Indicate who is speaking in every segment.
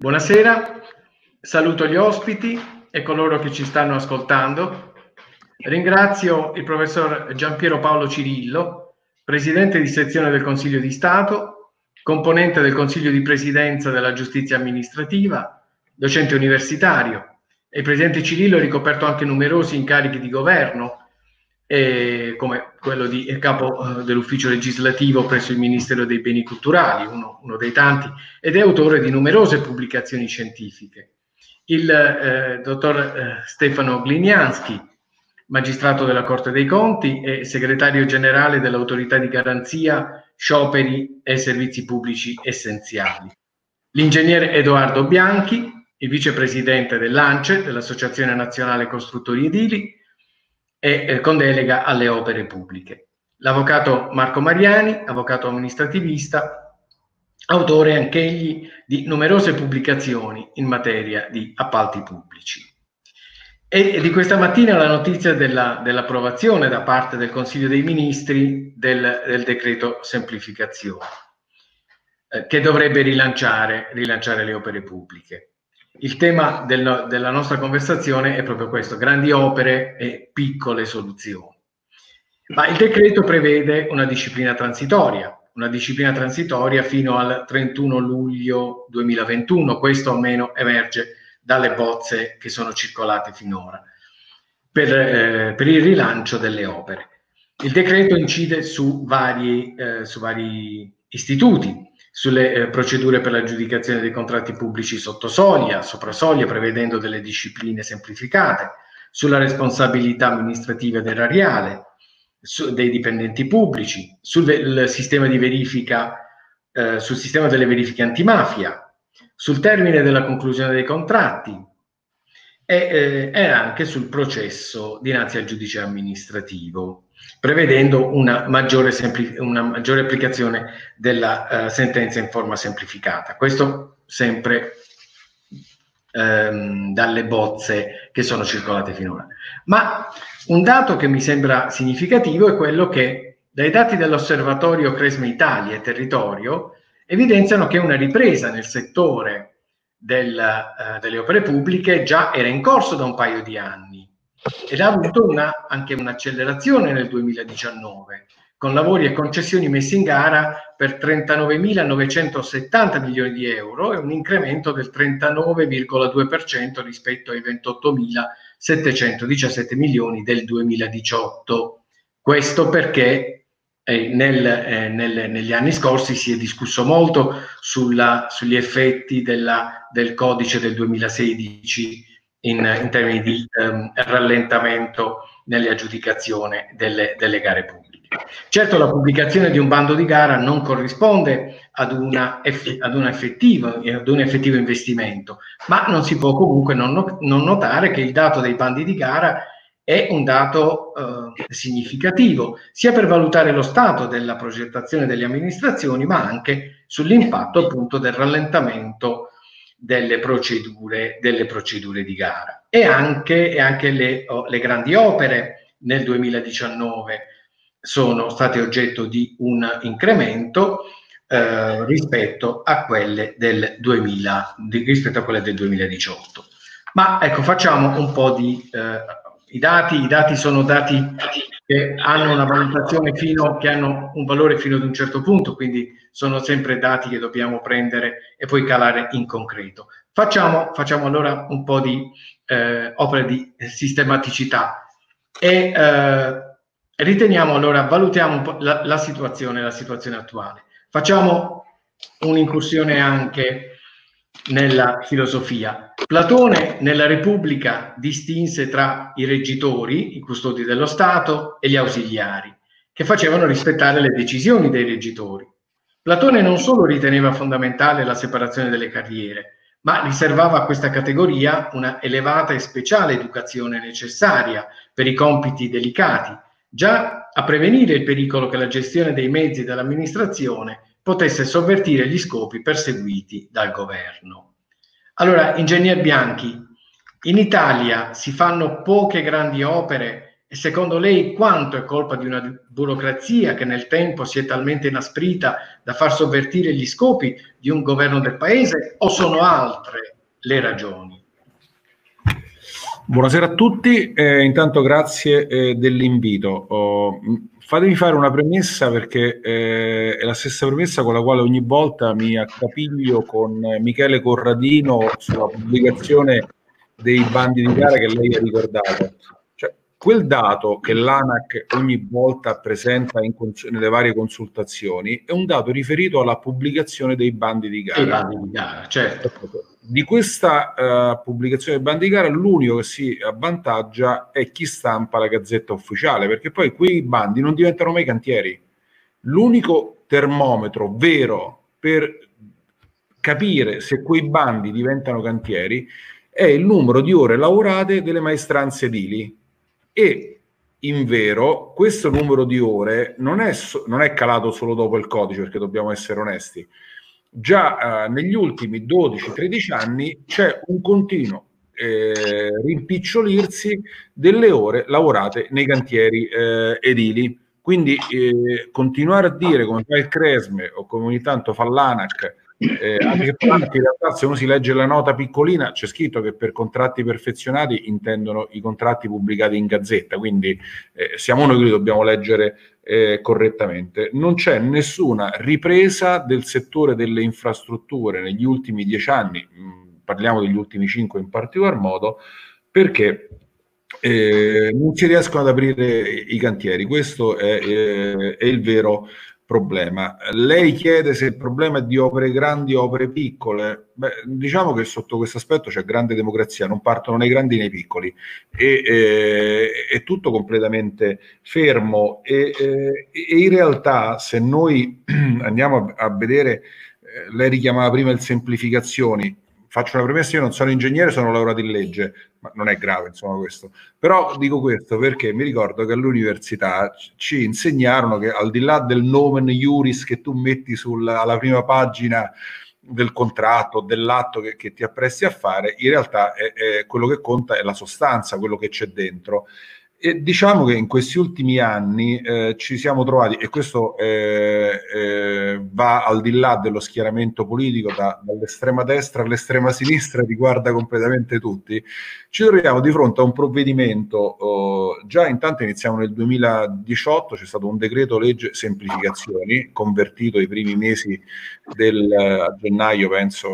Speaker 1: Buonasera, saluto gli ospiti e coloro che ci stanno ascoltando. Ringrazio il professor Giampiero Paolo Cirillo, presidente di sezione del Consiglio di Stato, componente del Consiglio di Presidenza della Giustizia Amministrativa, docente universitario. E il presidente Cirillo ha ricoperto anche numerosi incarichi di governo, eh, come quello di capo eh, dell'ufficio legislativo presso il Ministero dei Beni Culturali, uno, uno, dei tanti, ed è autore di numerose pubblicazioni scientifiche. Il eh, dottor eh, Stefano Glinianski, magistrato della Corte dei Conti e segretario generale dell'autorità di garanzia, scioperi e servizi pubblici essenziali. L'ingegnere Edoardo Bianchi, il vicepresidente dell'ANCE, dell'Associazione Nazionale Costruttori Edili, e eh, con delega alle opere pubbliche. L'avvocato Marco Mariani, avvocato amministrativista, autore anch'egli di numerose pubblicazioni in materia di appalti pubblici. E di questa mattina la notizia della, dell'approvazione da parte del Consiglio dei Ministri del, del decreto semplificazione, eh, che dovrebbe rilanciare, rilanciare le opere pubbliche. Il tema del, della nostra conversazione è proprio questo, grandi opere e piccole soluzioni. Ma il decreto prevede una disciplina transitoria, una disciplina transitoria fino al 31 luglio 2021, questo almeno emerge dalle bozze che sono circolate finora, per, eh, per il rilancio delle opere. Il decreto incide su vari, eh, su vari istituti, sulle eh, procedure per l'aggiudicazione dei contratti pubblici sotto soglia, sopra soglia, prevedendo delle discipline semplificate, sulla responsabilità amministrativa ed erariale su, dei dipendenti pubblici, sul sistema di verifica, eh, sul sistema delle verifiche antimafia, sul termine della conclusione dei contratti e, eh, e anche sul processo dinanzi al giudice amministrativo prevedendo una maggiore, una maggiore applicazione della uh, sentenza in forma semplificata. Questo sempre ehm, dalle bozze che sono circolate finora. Ma un dato che mi sembra significativo è quello che dai dati dell'osservatorio Cresme Italia e Territorio evidenziano che una ripresa nel settore del, uh, delle opere pubbliche già era in corso da un paio di anni ed ha avuto una, anche un'accelerazione nel 2019 con lavori e concessioni messi in gara per 39.970 milioni di euro e un incremento del 39,2% rispetto ai 28.717 milioni del 2018. Questo perché eh, nel, eh, nel, negli anni scorsi si è discusso molto sulla, sugli effetti della, del codice del 2016 in, in termini di um, rallentamento nelle aggiudicazioni delle, delle gare pubbliche. Certo la pubblicazione di un bando di gara non corrisponde ad, una, ad, un, effettivo, ad un effettivo investimento, ma non si può comunque non, non notare che il dato dei bandi di gara è un dato eh, significativo, sia per valutare lo stato della progettazione delle amministrazioni, ma anche sull'impatto appunto del rallentamento delle procedure, delle procedure di gara e anche, e anche le, le grandi opere nel 2019 sono state oggetto di un incremento eh, rispetto, a quelle del 2000, di, rispetto a quelle del 2018. Ma ecco, facciamo un po' di eh, i dati, i dati sono dati che hanno una valutazione fino, che hanno un valore fino ad un certo punto, quindi sono sempre dati che dobbiamo prendere e poi calare in concreto. Facciamo, facciamo allora un po' di eh, opere di sistematicità e eh, riteniamo allora, valutiamo un po' la, la situazione, la situazione attuale. Facciamo un'incursione anche nella filosofia. Platone nella Repubblica distinse tra i reggitori, i custodi dello Stato, e gli ausiliari, che facevano rispettare le decisioni dei reggitori. Platone non solo riteneva fondamentale la separazione delle carriere, ma riservava a questa categoria una elevata e speciale educazione necessaria per i compiti delicati, già a prevenire il pericolo che la gestione dei mezzi dell'amministrazione potesse sovvertire gli scopi perseguiti dal governo. Allora, ingegner Bianchi, in Italia si fanno poche grandi opere E secondo lei quanto è colpa di una burocrazia che nel tempo si è talmente inasprita da far sovvertire gli scopi di un governo del paese o sono altre le ragioni?
Speaker 2: Buonasera a tutti, eh, intanto grazie eh, dell'invito. Oh, fatemi fare una premessa perché eh, è la stessa premessa con la quale ogni volta mi accapiglio con Michele Corradino sulla pubblicazione dei bandi di gara che lei ha ricordato quel dato che l'ANAC ogni volta presenta cons- nelle varie consultazizioni è un dato riferito alla pubblicazione dei bandi di gara. Bandi di gara certo. Di questa uh, pubblicazione dei bandi di gara l'unico che si avvantaggia è chi stampa la gazzetta ufficiale, perché poi quei bandi non diventano mai cantieri. L'unico termometro vero per capire se quei bandi diventano cantieri è il numero di ore lavorate delle maestranze edili e in vero questo numero di ore non è, non è calato solo dopo il codice, perché dobbiamo essere onesti. Già eh, negli ultimi 12-13 anni c'è un continuo eh, rimpicciolirsi delle ore lavorate nei cantieri eh, edili. Quindi eh, continuare a dire come fa il Cresme o come ogni tanto fa l'ANAC eh, anche in realtà se uno si legge la nota piccolina c'è scritto che per contratti perfezionati intendono i contratti pubblicati in gazzetta, quindi eh, siamo noi che li dobbiamo leggere eh, correttamente. Non c'è nessuna ripresa del settore delle infrastrutture negli ultimi dieci anni, mh, mm, parliamo degli ultimi cinque in particolar modo, perché eh, non si riescono ad aprire i cantieri. Questo è, eh, è il vero problema. Lei chiede se il problema è di opere grandi o opere piccole. Beh, diciamo che sotto questo aspetto c'è grande democrazia, non partono né grandi né i piccoli, e, eh, è tutto completamente fermo. E, eh, e, in realtà, se noi andiamo a, a vedere, eh, lei richiamava prima il semplificazioni, faccio una premessa, io non sono ingegnere, sono laureato in legge, ma non è grave insomma questo. Però dico questo perché mi ricordo che all'università ci insegnarono che al di là del nomen iuris che tu metti sulla, alla prima pagina del contratto, dell'atto che, che, ti appresti a fare, in realtà è, è quello che conta è la sostanza, quello che c'è dentro. E diciamo che in questi ultimi anni eh, ci siamo trovati, e questo eh, eh, va al di là dello schieramento politico, da, dall'estrema destra all'estrema sinistra, riguarda completamente tutti, ci troviamo di fronte a un provvedimento, oh, già intanto iniziamo nel 2018, c'è stato un decreto legge semplificazioni, convertito i primi mesi del a gennaio, penso,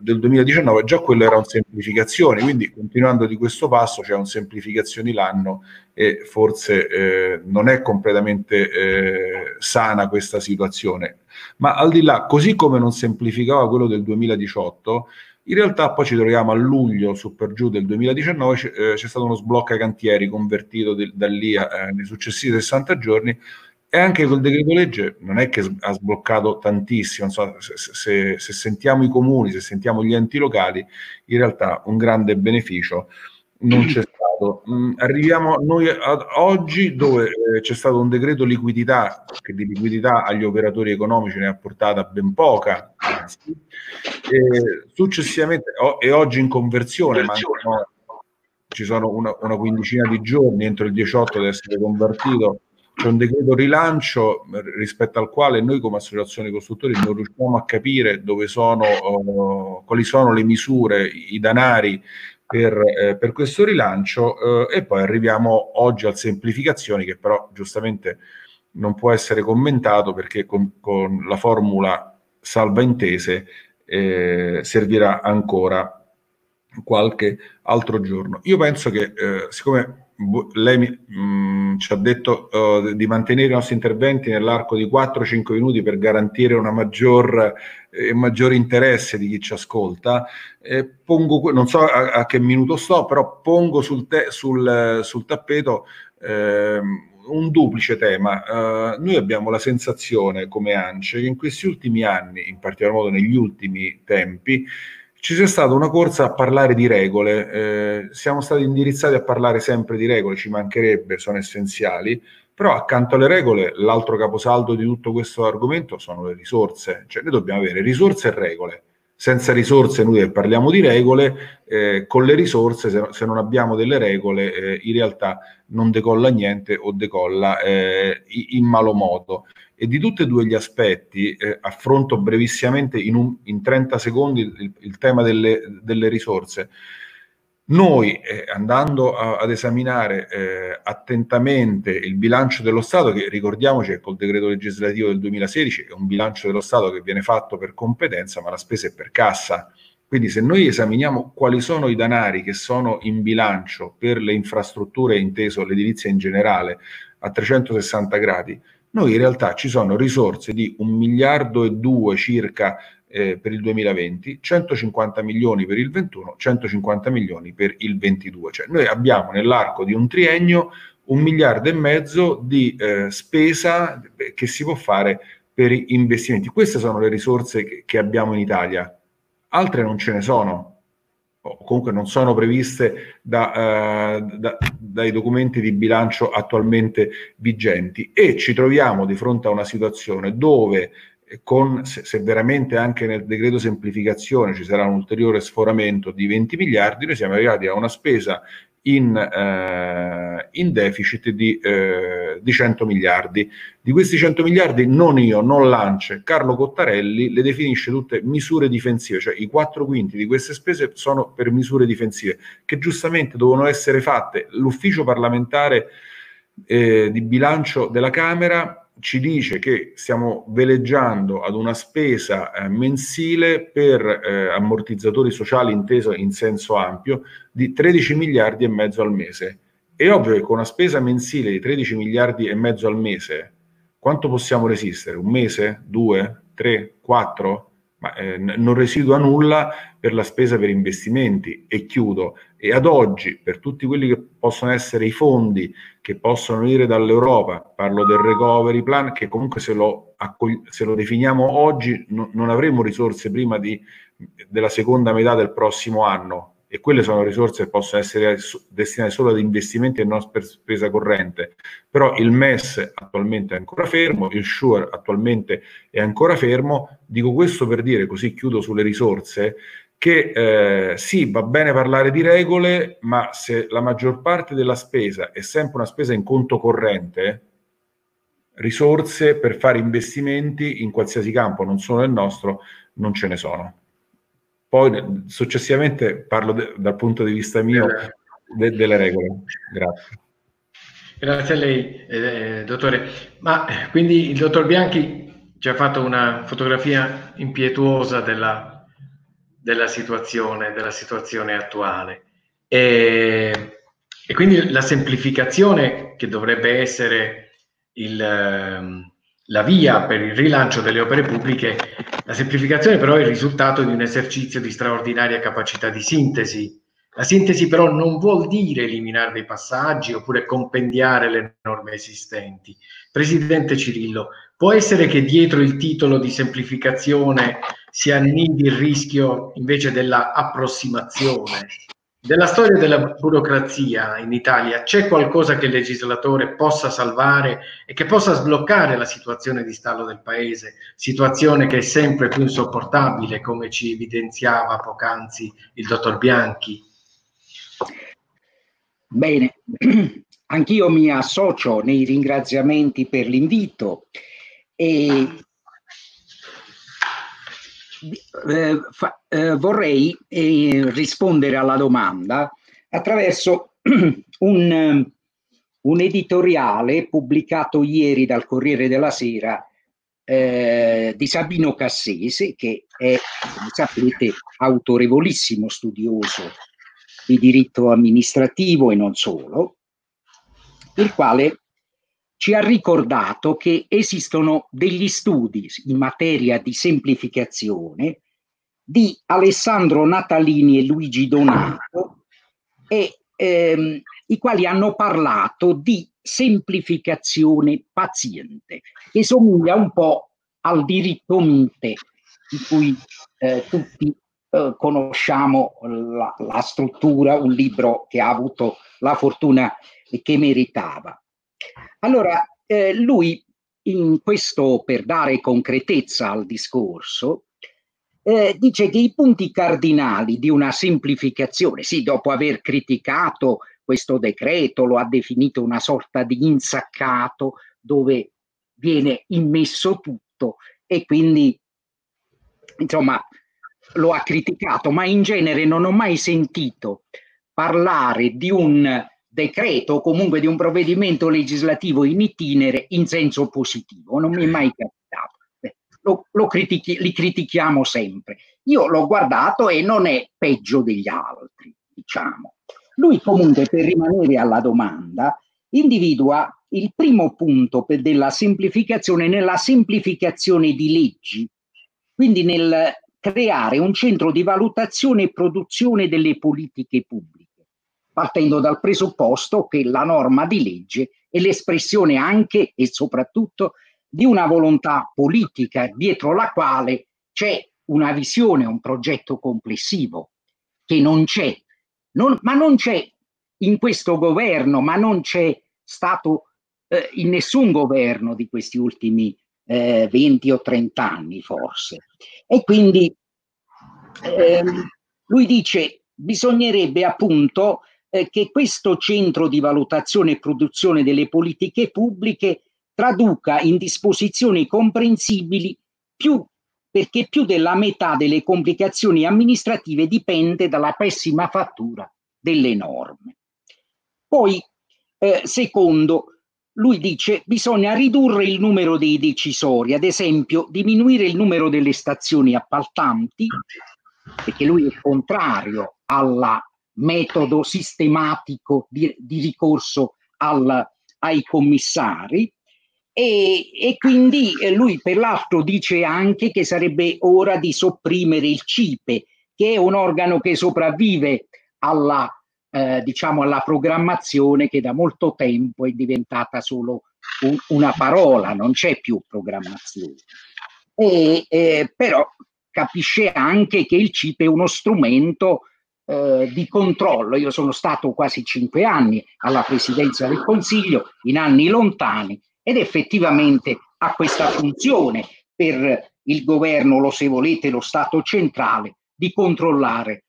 Speaker 2: del 2019, già quello era un semplificazione, quindi continuando di questo passo c'è un semplificazioni l'anno e forse eh, non è completamente eh, sana questa situazione. Ma al di là, così come non semplificava quello del 2018, in realtà poi ci troviamo a luglio, su per giù del 2019, c- eh, c'è stato uno sblocca cantieri convertito de- da lì a, eh, nei successivi 60 giorni e anche quel decreto legge non è che ha sbloccato tantissimo, so, se, se, se, sentiamo i comuni, se sentiamo gli enti locali, in realtà un grande beneficio non c'è stato. Mm, arriviamo noi ad oggi dove eh, c'è stato un decreto liquidità che di liquidità agli operatori economici ne ha portata ben poca, e successivamente e oggi in conversione, ma ci sono una, una, quindicina di giorni entro il 18 ad essere convertito. C'è un decreto rilancio rispetto al quale noi come associazione costruttori non riusciamo a capire dove sono, uh, quali sono le misure, i danari per, eh, per questo rilancio eh, e poi arriviamo oggi al semplificazioni che però giustamente non può essere commentato perché con, con la formula salva intese eh, servirà ancora qualche altro giorno. Io penso che eh, siccome lei mh, mm, ci ha detto uh, di mantenere i nostri interventi nell'arco di 4-5 minuti per garantire una maggior, eh, maggiore interesse di chi ci ascolta. Eh, pongo, non so a, a, che minuto sto, però pongo sul, te, sul, sul tappeto eh, un duplice tema. Uh, noi abbiamo la sensazione come ANCE che in questi ultimi anni, in particolar modo negli ultimi tempi, ci sia stata una corsa a parlare di regole, eh, siamo stati indirizzati a parlare sempre di regole, ci mancherebbe, sono essenziali, però accanto alle regole l'altro caposaldo di tutto questo argomento sono le risorse, cioè noi dobbiamo avere risorse e regole. senza risorse noi parliamo di regole, eh, con le risorse se, se, non abbiamo delle regole eh, in realtà non decolla niente o decolla eh, in malo modo. E di tutti e due gli aspetti eh, affronto brevissimamente in, un, in 30 secondi il, il tema delle, delle risorse. Noi, eh, andando a, ad esaminare eh, attentamente il bilancio dello Stato, che ricordiamoci che col decreto legislativo del 2016 è un bilancio dello Stato che viene fatto per competenza, ma la spesa è per cassa. Quindi se noi esaminiamo quali sono i danari che sono in bilancio per le infrastrutture, inteso l'edilizia in generale, a 360 gradi, noi in realtà ci sono risorse di un miliardo e due circa eh, per il 2020, 150 milioni per il 21, 150 milioni per il 22. Cioè noi abbiamo nell'arco di un triennio un miliardo e mezzo di eh, spesa che si può fare per investimenti. Queste sono le risorse che, che abbiamo in Italia, altre non ce ne sono o comunque non sono previste da, uh, da, dai documenti di bilancio attualmente vigenti. E ci troviamo di fronte a una situazione dove con, se, se, veramente anche nel decreto semplificazione ci sarà un ulteriore sforamento di 20 miliardi, noi siamo arrivati a una spesa in, eh, in deficit di, eh, di, 100 miliardi. Di questi 100 miliardi non io, non Lance, Carlo Cottarelli le definisce tutte misure difensive, cioè i quattro quinti di queste spese sono per misure difensive, che giustamente devono essere fatte. L'ufficio parlamentare eh, di bilancio della Camera ci dice che stiamo veleggiando ad una spesa eh, mensile per eh, ammortizzatori sociali inteso in senso ampio di 13 miliardi e mezzo al mese. È ovvio che con una spesa mensile di 13 miliardi e mezzo al mese, quanto possiamo resistere? Un mese? Due? Tre? Quattro? Ma, eh, non residua nulla per la spesa per investimenti e chiudo. E ad oggi, per tutti quelli che possono essere i fondi che possono venire dall'Europa, parlo del recovery plan, che comunque se lo, accogli- se lo definiamo oggi no, non avremo risorse prima di, della seconda metà del prossimo anno, e quelle sono risorse che possono essere destinate solo ad investimenti e non per spesa corrente. Però il MES attualmente è ancora fermo, il SURE attualmente è ancora fermo. Dico questo per dire, così chiudo sulle risorse, che eh, sì, va bene parlare di regole, ma se la maggior parte della spesa è sempre una spesa in conto corrente, risorse per fare investimenti in qualsiasi campo, non solo nel nostro, non ce ne sono. Poi successivamente parlo de- dal punto di vista mio de- delle regole. Grazie.
Speaker 1: Grazie a lei, eh, dottore. Ma quindi il dottor Bianchi ci ha fatto una fotografia impietuosa della, della, situazione, della situazione attuale. E, e, quindi la semplificazione che dovrebbe essere il, ehm, la via per il rilancio delle opere pubbliche, la semplificazione però è il risultato di un esercizio di straordinaria capacità di sintesi. La sintesi però non vuol dire eliminare dei passaggi oppure compendiare le norme esistenti. Presidente Cirillo, può essere che dietro il titolo di semplificazione si annidi il rischio invece della approssimazione della storia della burocrazia in Italia c'è qualcosa che il legislatore possa salvare e che possa sbloccare la situazione di stallo del paese, situazione che è sempre più insopportabile, come ci evidenziava poc'anzi il dottor Bianchi?
Speaker 3: Bene, anch'io mi associo nei ringraziamenti per l'invito e eh, fa, eh, vorrei eh, rispondere alla domanda attraverso un, un, editoriale pubblicato ieri dal Corriere della Sera eh, di Sabino Cassese, che è, come sapete, autorevolissimo studioso di diritto amministrativo e non solo, il quale ci ha ricordato che esistono degli studi in materia di semplificazione di Alessandro Natalini e Luigi Donato, e, ehm, i quali hanno parlato di semplificazione paziente, che somiglia un po' al diritto mite di cui eh, tutti eh, conosciamo la, la struttura, un libro che ha avuto la fortuna che meritava. Allora, eh, lui in questo, per dare concretezza al discorso, eh, dice che i punti cardinali di una semplificazione, sì, dopo aver criticato questo decreto, lo ha definito una sorta di insaccato dove viene immesso tutto e quindi, insomma, lo ha criticato, ma in genere non ho mai sentito parlare di un decreto o comunque di un provvedimento legislativo in itinere in senso positivo, non mi è mai capitato lo, lo critichi, li critichiamo sempre. Io l'ho guardato e non è peggio degli altri, diciamo. Lui comunque, per rimanere alla domanda, individua il primo punto per della semplificazione nella semplificazione di leggi, quindi nel creare un centro di valutazione e produzione delle politiche pubbliche, partendo dal presupposto che la norma di legge è l'espressione anche e soprattutto di una volontà politica dietro la quale c'è una visione, un progetto complessivo che non c'è, non, ma non c'è in questo governo, ma non c'è stato eh, in nessun governo di questi ultimi eh, 20 o 30 anni forse. E quindi ehm, lui dice bisognerebbe appunto eh, che questo centro di valutazione e produzione delle politiche pubbliche traduca in disposizioni comprensibili più perché più della metà delle complicazioni amministrative dipende dalla pessima fattura delle norme. Poi, eh, secondo, lui dice bisogna ridurre il numero dei decisori, ad esempio diminuire il numero delle stazioni appaltanti, perché lui è contrario al metodo sistematico di, di ricorso al, ai commissari, e, e, quindi eh, lui per l'altro dice anche che sarebbe ora di sopprimere il CIPE, che è un organo che sopravvive alla, eh, diciamo alla programmazione che da molto tempo è diventata solo un, una parola, non c'è più programmazione. E, eh, però capisce anche che il CIPE è uno strumento eh, di controllo. Io sono stato quasi cinque anni alla presidenza del Consiglio, in anni lontani, ed effettivamente ha questa funzione per il governo, lo se volete, lo Stato centrale, di controllare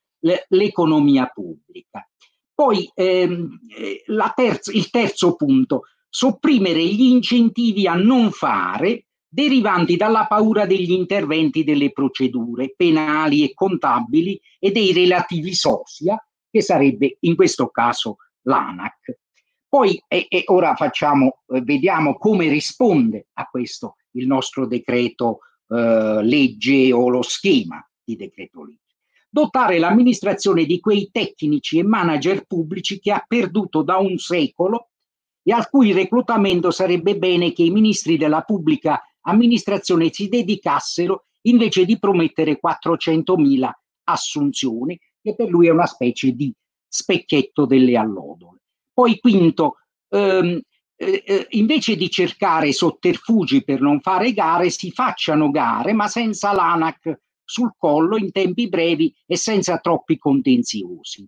Speaker 3: l'economia pubblica. Poi ehm, eh, terza, il terzo punto, sopprimere gli incentivi a non fare derivanti dalla paura degli interventi delle procedure penali e contabili e dei relativi sosia, che sarebbe in questo caso l'ANAC. Poi, e, e ora facciamo, eh, vediamo come risponde a questo il nostro decreto eh, legge o lo schema di decreto legge. Dotare l'amministrazione di quei tecnici e manager pubblici che ha perduto da un secolo e al cui reclutamento sarebbe bene che i ministri della pubblica amministrazione si dedicassero invece di promettere 400.000 assunzioni, che per lui è una specie di specchietto delle allodole. Poi quinto, ehm, eh, eh, invece di cercare sotterfugi per non fare gare, si facciano gare, ma senza l'ANAC sul collo in tempi brevi e senza troppi contenziosi.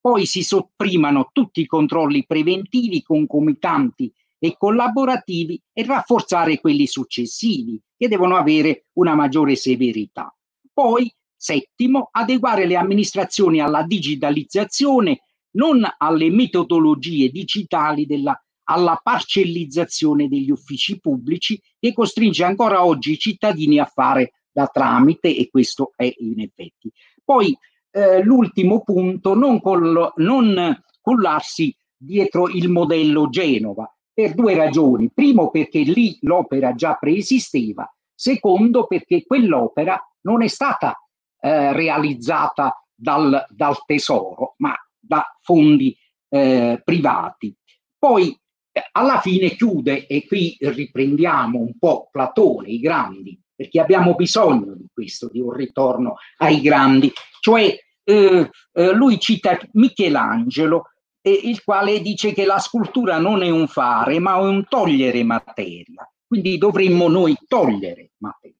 Speaker 3: Poi si sopprimano tutti i controlli preventivi, concomitanti e collaborativi e rafforzare quelli successivi, che devono avere una maggiore severità. Poi, settimo, adeguare le amministrazioni alla digitalizzazione non alle metodologie digitali della, alla parcellizzazione degli uffici pubblici che costringe ancora oggi i cittadini a fare da tramite e questo è in effetti. Poi eh, l'ultimo punto, non, col, non collarsi dietro il modello Genova per due ragioni. Primo perché lì l'opera già preesisteva, secondo perché quell'opera non è stata eh, realizzata dal, dal tesoro, ma da fondi eh, privati. Poi eh, alla fine chiude, e qui riprendiamo un po' Platone, i grandi, perché abbiamo bisogno di questo, di un ritorno ai grandi, cioè eh, eh lui cita Michelangelo, il quale dice che la scultura non è un fare, ma un togliere materia. Quindi dovremmo noi togliere materia.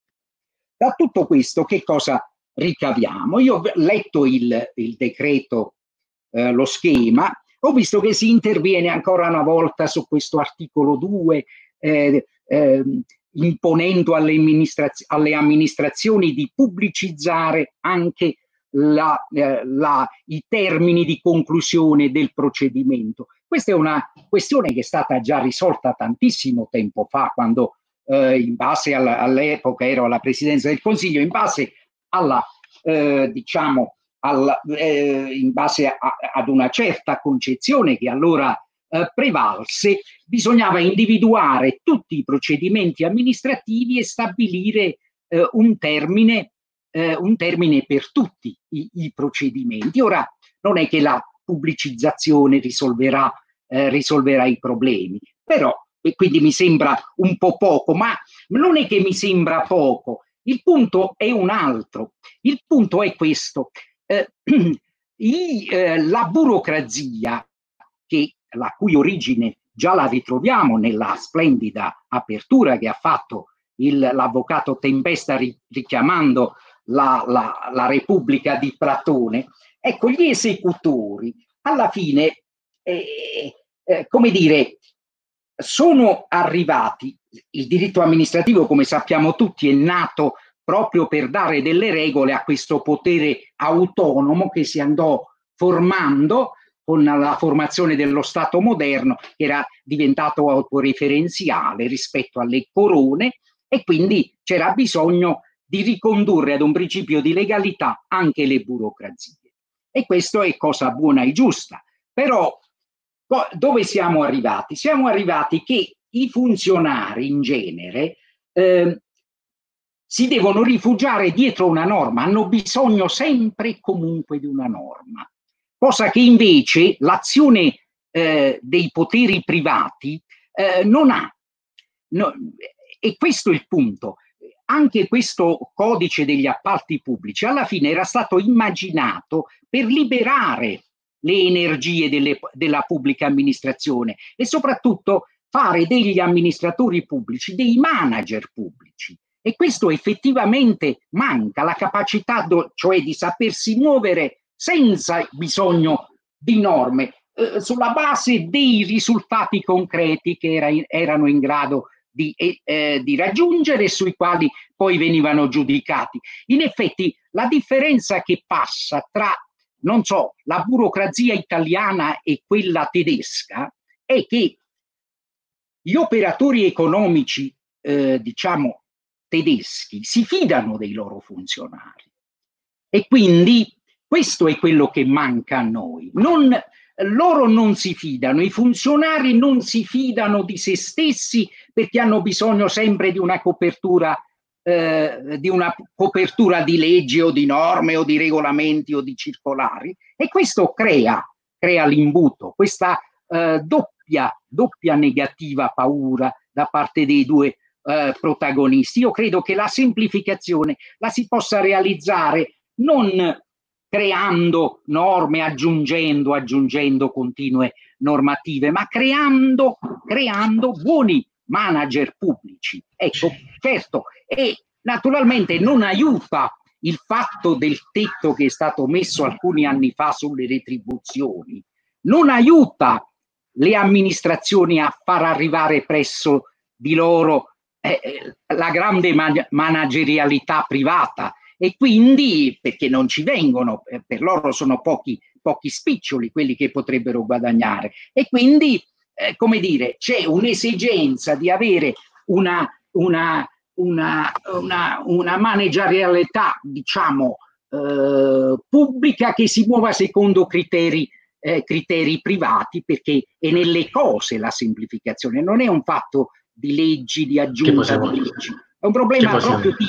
Speaker 3: Da tutto questo che cosa ricaviamo? Io ho letto il, il decreto eh, lo schema, ho visto che si interviene ancora una volta su questo articolo 2 eh, eh, imponendo alle, amministraz- alle amministrazioni di pubblicizzare anche la, eh, la, i termini di conclusione del procedimento. Questa è una questione che è stata già risolta tantissimo tempo fa, quando eh, in base alla, all'epoca ero alla presidenza del Consiglio, in base alla, eh, diciamo, alla, eh, in base a, ad una certa concezione che allora eh, prevalse, bisognava individuare tutti i procedimenti amministrativi e stabilire eh, un termine eh, un termine per tutti i, i, procedimenti. Ora, non è che la pubblicizzazione risolverà, eh, risolverà i problemi, però, e quindi mi sembra un po' poco, ma non è che mi sembra poco, il punto è un altro. Il punto è questo. Eh, i, eh, la burocrazia, che, la cui origine già la ritroviamo nella splendida apertura che ha fatto l'avvocato Tempesta richiamando la, la, la Repubblica di Platone, ecco, gli esecutori alla fine, eh, eh, come dire, sono arrivati, il diritto amministrativo, come sappiamo tutti, è nato proprio per dare delle regole a questo potere autonomo che si andò formando con la formazione dello Stato moderno, che era diventato autoreferenziale rispetto alle corone e quindi c'era bisogno di ricondurre ad un principio di legalità anche le burocrazie. E questo è cosa buona e giusta. Però dove siamo arrivati? Siamo arrivati che i funzionari in genere eh, si devono rifugiare dietro una norma, hanno bisogno sempre e comunque di una norma, cosa che invece l'azione eh, dei poteri privati eh, non ha. No, e questo è il punto anche questo codice degli appalti pubblici alla fine era stato immaginato per liberare le energie delle, della pubblica amministrazione e soprattutto fare degli amministratori pubblici dei manager pubblici. E questo effettivamente manca, la capacità do, cioè di sapersi muovere senza bisogno di norme, eh, sulla base dei risultati concreti che era in, erano in grado di, eh, di raggiungere e sui quali poi venivano giudicati. In effetti la differenza che passa tra, non so, la burocrazia italiana e quella tedesca è che gli operatori economici, eh, diciamo, tedeschi si fidano dei loro funzionari e quindi questo è quello che manca a noi. Non, loro non si fidano, i funzionari non si fidano di se stessi perché hanno bisogno sempre di una copertura, eh, di una copertura di leggi o di norme o di regolamenti o di circolari e questo crea, crea l'imbuto, questa eh, doppia, doppia negativa paura da parte dei due eh, protagonisti. Io credo che la semplificazione la si possa realizzare non creando norme, aggiungendo, aggiungendo continue normative, ma creando, creando buoni manager pubblici. Ecco, certo, e naturalmente non aiuta il fatto del tetto che è stato messo alcuni anni fa sulle retribuzioni, non aiuta le amministrazioni a far arrivare presso di loro eh, eh la grande man- managerialità privata e quindi perché non ci vengono, eh, per loro sono pochi, pochi spiccioli quelli che potrebbero guadagnare. E quindi eh, come dire c'è un'esigenza di avere una, una, una, una, una managerialità diciamo eh, pubblica che si muova secondo criteri eh, criteri privati perché è nelle cose la semplificazione, non è un fatto di leggi, di aggiunta di leggi, è un problema proprio di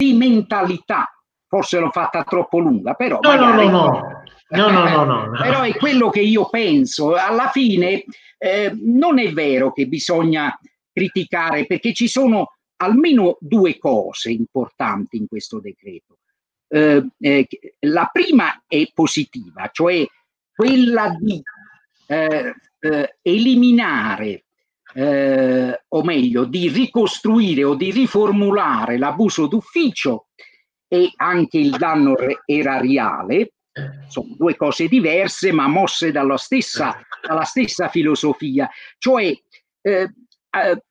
Speaker 3: di mentalità. Forse l'ho fatta troppo lunga, però...
Speaker 1: No, magari... no, no, no. No, no, no,
Speaker 3: no, Però è quello che io penso. Alla fine eh, non è vero che bisogna criticare perché ci sono almeno due cose importanti in questo decreto. Eh, eh, la prima è positiva, cioè quella di eh, eh, eliminare eh, o meglio di ricostruire o di riformulare l'abuso d'ufficio e anche il danno erariale, sono due cose diverse ma mosse dalla stessa, dalla stessa filosofia, cioè eh, eh,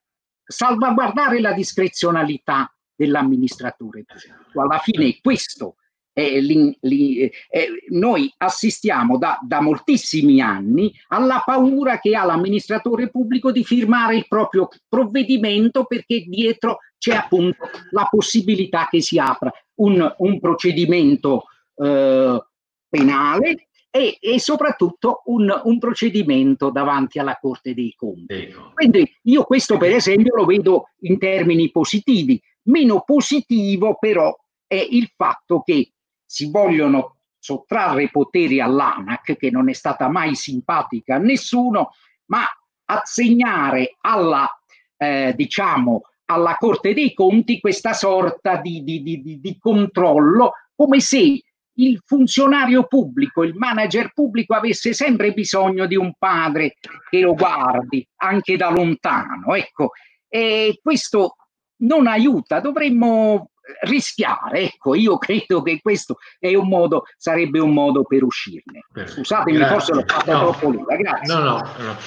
Speaker 3: salvaguardare la discrezionalità dell'amministratore. Alla fine questo eh, li, li, eh, noi assistiamo da, da, moltissimi anni alla paura che ha l'amministratore pubblico di firmare il proprio provvedimento perché dietro c'è appunto la possibilità che si apra un, un procedimento eh, penale e, e soprattutto un, un, procedimento davanti alla Corte dei Conti. Ecco. Quindi io questo per esempio lo vedo in termini positivi. Meno positivo però è il fatto che si vogliono sottrarre poteri all'ANAC, che non è stata mai simpatica a nessuno, ma assegnare alla, eh, diciamo, alla Corte dei Conti questa sorta di, di, di, di controllo, come se il funzionario pubblico, il manager pubblico avesse sempre bisogno di un padre che lo guardi anche da lontano. Ecco, e questo non aiuta, dovremmo rischiare. Ecco, io credo che questo è un modo, sarebbe un modo per uscirne. Scusatemi, Grazie. forse l'ho fatta no. troppo lunga. Grazie.
Speaker 1: No, no, no.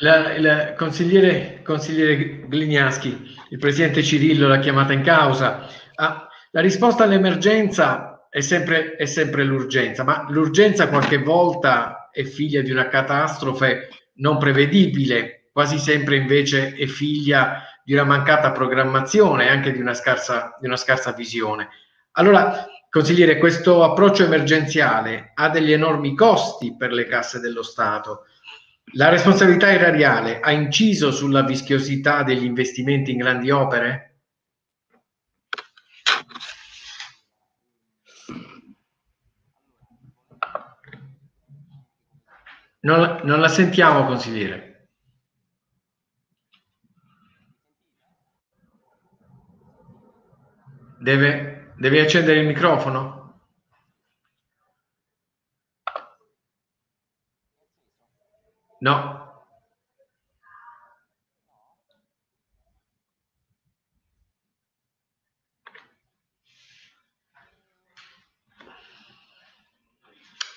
Speaker 1: La, il consigliere, consigliere Glignaschi, il presidente Cirillo l'ha chiamata in causa. Ah, la risposta all'emergenza è sempre, è sempre l'urgenza, ma l'urgenza qualche volta è figlia di una catastrofe non prevedibile, quasi sempre invece è figlia di una mancata programmazione e anche di una scarsa, di una scarsa visione. Allora, consigliere, questo approccio emergenziale ha degli enormi costi per le casse dello Stato. La responsabilità erariale ha inciso sulla vischiosità degli investimenti in grandi opere? Non, non la sentiamo, consigliere. Deve, devi accendere il microfono? No.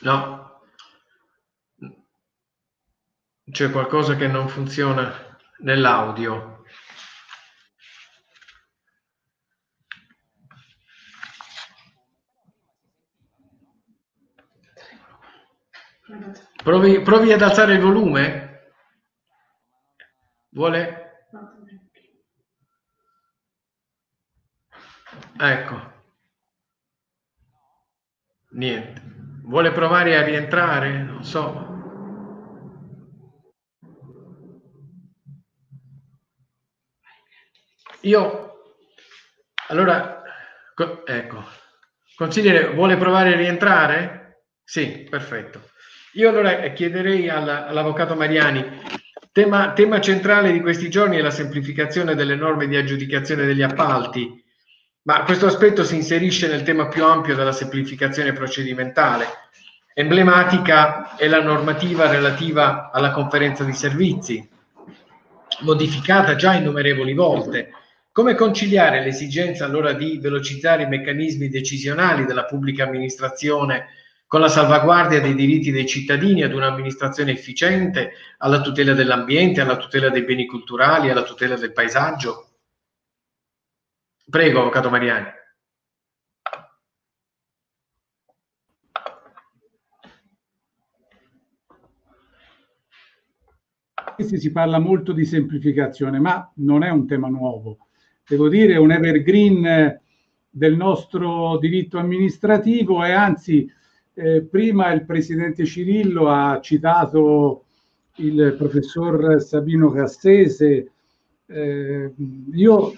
Speaker 1: No. C'è qualcosa che non funziona nell'audio. Provi, provi ad alzare il volume? Vuole? Ecco. Niente. Vuole provare a rientrare? Non so. Io, allora, ecco, consigliere, vuole provare a rientrare? Sì, perfetto. Io allora chiederei all'avvocato Mariani, tema, tema centrale di questi giorni è la semplificazione delle norme di aggiudicazione degli appalti, ma questo aspetto si inserisce nel tema più ampio della semplificazione procedimentale. Emblematica è la normativa relativa alla conferenza di servizi, modificata già innumerevoli volte. Come conciliare l'esigenza allora di velocizzare i meccanismi decisionali della pubblica amministrazione con la salvaguardia dei diritti dei cittadini ad un'amministrazione efficiente, alla tutela dell'ambiente, alla tutela dei beni culturali, alla tutela del paesaggio? Prego, Avvocato Mariani.
Speaker 4: Si parla molto di semplificazione, ma non è un tema nuovo. Devo dire, un evergreen del nostro diritto amministrativo e anzi eh, prima il presidente Cirillo ha citato il professor Sabino Cassese, eh, io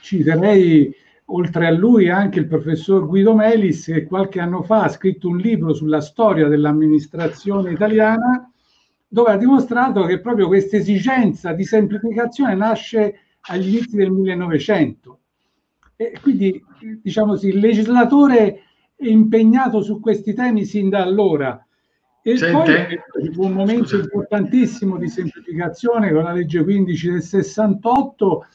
Speaker 4: citerei oltre a lui anche il professor Guido Melis che qualche anno fa ha scritto un libro sulla storia dell'amministrazione italiana dove ha dimostrato che proprio questa esigenza di semplificazione nasce agli inizi del 1900. E quindi, diciamo così, il legislatore impegnato su questi temi sin da allora. E Sente? poi fu un momento Scusa. importantissimo di semplificazione con la legge 15 del 68,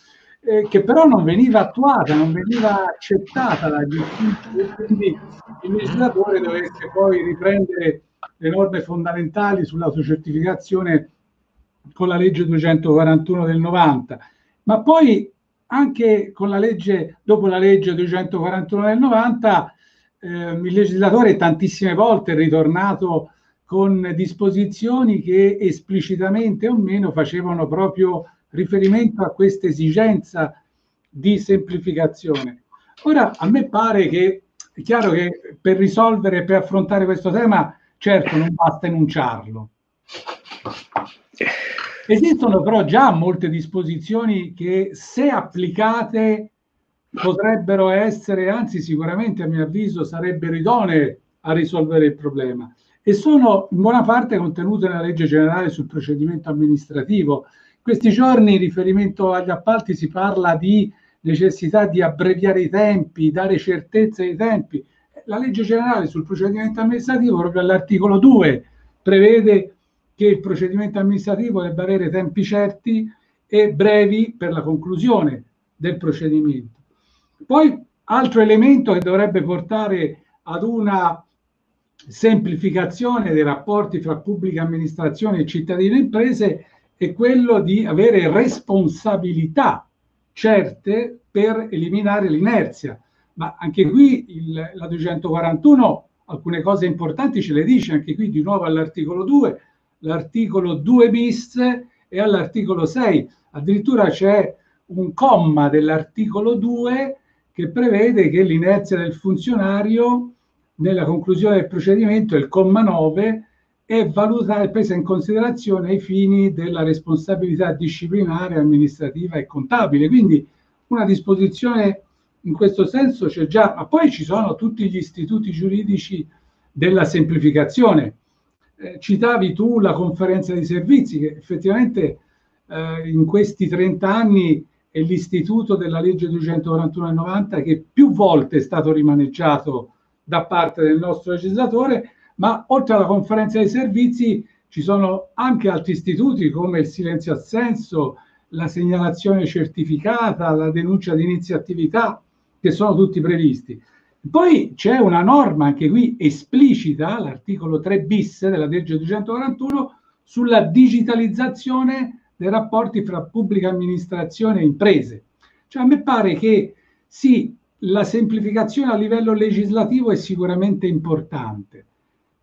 Speaker 4: eh, che però non veniva attuata, non veniva accettata dagli uffici e quindi il legislatore dovesse poi riprendere le norme fondamentali sull'autocertificazione con la legge 241 del 90 ma poi anche con la legge, dopo la legge 241 del 90, eh, il legislatore tantissime volte è ritornato con disposizioni che esplicitamente o meno facevano proprio riferimento a questa esigenza di semplificazione. Ora, a me pare che è chiaro che per risolvere, per affrontare questo tema, certo non basta enunciarlo. Esistono però già molte disposizioni che se applicate potrebbero essere, anzi sicuramente a mio avviso sarebbero idonee a risolvere il problema e sono in buona parte contenute nella legge generale sul procedimento amministrativo. In questi giorni in riferimento agli appalti si parla di necessità di abbreviare i tempi, dare certezza ai tempi. La legge generale sul procedimento amministrativo, proprio all'articolo 2, prevede che il procedimento amministrativo debba avere tempi certi e brevi per la conclusione del procedimento. Poi, altro elemento che dovrebbe portare ad una semplificazione dei rapporti fra pubblica amministrazione e cittadini e imprese è quello di avere responsabilità certe per eliminare l'inerzia. Ma anche qui il, la 241 alcune cose importanti ce le dice, anche qui di nuovo all'articolo 2, l'articolo 2 bis e all'articolo 6. Addirittura c'è un comma dell'articolo 2 che prevede che l'inerzia del funzionario nella conclusione del procedimento, il comma 9, è valutata e presa in considerazione ai fini della responsabilità disciplinare, amministrativa e contabile. Quindi una disposizione in questo senso c'è già, ma poi ci sono tutti gli istituti giuridici della semplificazione. Eh, citavi tu la conferenza di servizi che effettivamente eh, in questi 30 anni è l'istituto della legge 241 del 90 che più volte è stato rimaneggiato da parte del nostro legislatore ma oltre alla conferenza dei servizi ci sono anche altri istituti come il silenzio assenso, la segnalazione certificata, la denuncia di inizio attività, che sono tutti previsti. Poi c'è una norma anche qui esplicita, l'articolo 3 bis della legge 241, sulla digitalizzazione dei rapporti fra pubblica amministrazione e imprese. Cioè a me pare che sì, la semplificazione a livello legislativo è sicuramente importante,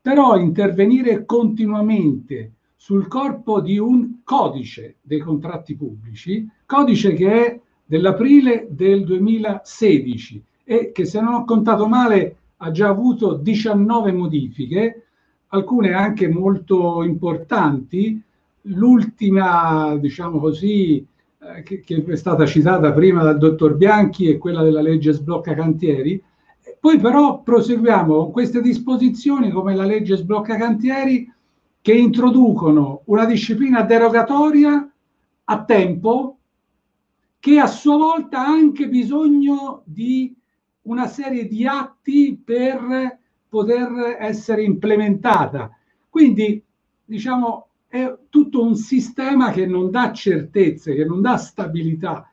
Speaker 4: però intervenire continuamente sul corpo di un codice dei contratti pubblici, codice che è dell'aprile del 2016 e che se non ho contato male ha già avuto 19 modifiche, alcune anche molto importanti. L'ultima, diciamo così, eh, che, che, è stata citata prima dal dottor Bianchi è quella della legge sblocca cantieri, poi però proseguiamo con queste disposizioni come la legge sblocca cantieri che introducono una disciplina derogatoria a tempo che a sua volta ha anche bisogno di una serie di atti per poter essere implementata. Quindi, diciamo, è tutto un sistema che non dà certezze, che non dà stabilità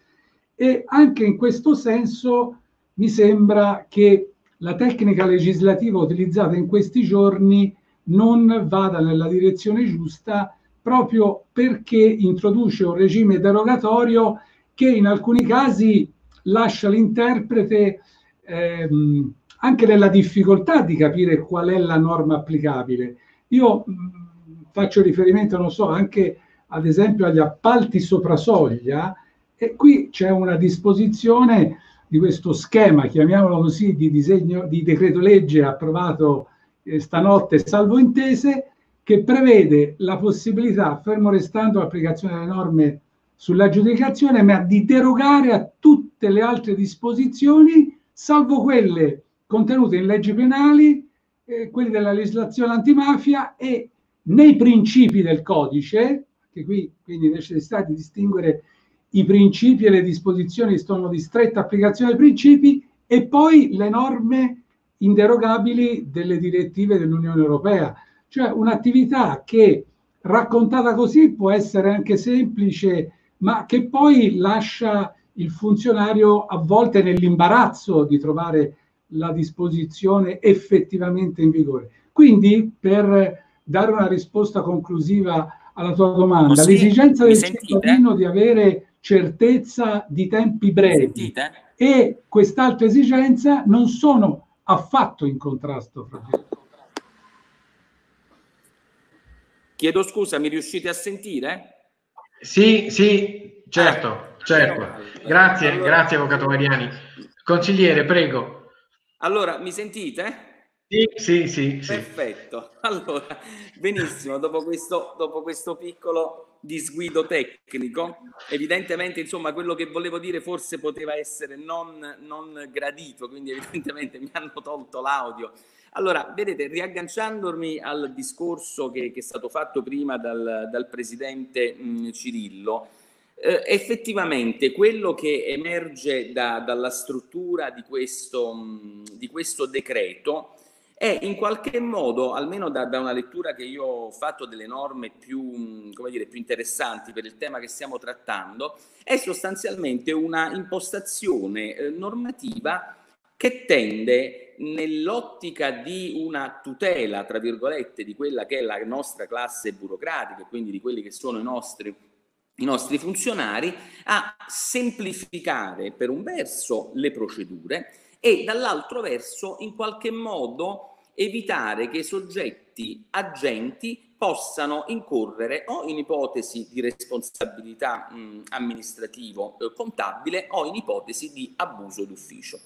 Speaker 4: e anche in questo senso mi sembra che la tecnica legislativa utilizzata in questi giorni non vada nella direzione giusta proprio perché introduce un regime derogatorio che in alcuni casi lascia l'interprete ehm, anche nella difficoltà di capire qual è la norma applicabile. Io mh, faccio riferimento, non so, anche ad esempio agli appalti sopra soglia e qui c'è una disposizione di questo schema, chiamiamolo così, di disegno di decreto legge approvato eh, stanotte salvo intese, che prevede la possibilità, fermo restando l'applicazione delle norme sull'aggiudicazione, ma di derogare a tutte le altre disposizioni, salvo quelle contenute in leggi penali, eh, quelli della legislazione antimafia e nei principi del codice, che qui quindi necessità di distinguere i principi e le disposizioni sono di stretta applicazione ai principi e poi le norme inderogabili delle direttive dell'Unione Europea. Cioè un'attività che raccontata così può essere anche semplice, ma che poi lascia il funzionario a volte nell'imbarazzo di trovare la disposizione effettivamente in vigore. Quindi, per dare una risposta conclusiva alla tua domanda, oh sì, l'esigenza del cittadino di avere certezza di tempi brevi e quest'altra esigenza non sono affatto in contrasto fra di loro.
Speaker 5: Chiedo scusa, mi riuscite a sentire?
Speaker 1: Sì, sì, certo, certo. Grazie, allora, grazie Avvocato Mariani. Consigliere, prego.
Speaker 5: Allora, mi sentite?
Speaker 1: Sì, sì, sì.
Speaker 5: Perfetto. Allora, benissimo, dopo questo, dopo questo piccolo disguido tecnico, evidentemente, insomma, quello che volevo dire forse poteva essere non, non gradito, quindi evidentemente mi hanno tolto l'audio. Allora, vedete, riagganciandomi al discorso che, che è stato fatto prima dal, dal Presidente mh, Cirillo, eh, effettivamente quello che emerge da, dalla struttura di questo, mh, di questo decreto è in qualche modo, almeno da, da, una lettura che io ho fatto delle norme più, come dire, più interessanti per il tema che stiamo trattando, è sostanzialmente una impostazione eh, normativa che tende nell'ottica di una tutela, tra virgolette, di quella che è la nostra classe burocratica, quindi di quelli che sono i nostri, i nostri funzionari, a semplificare per un verso le procedure e dall'altro verso in qualche modo evitare che i soggetti agenti possano incorrere o in ipotesi di responsabilità mh, amministrativo eh, contabile o in ipotesi di abuso d'ufficio.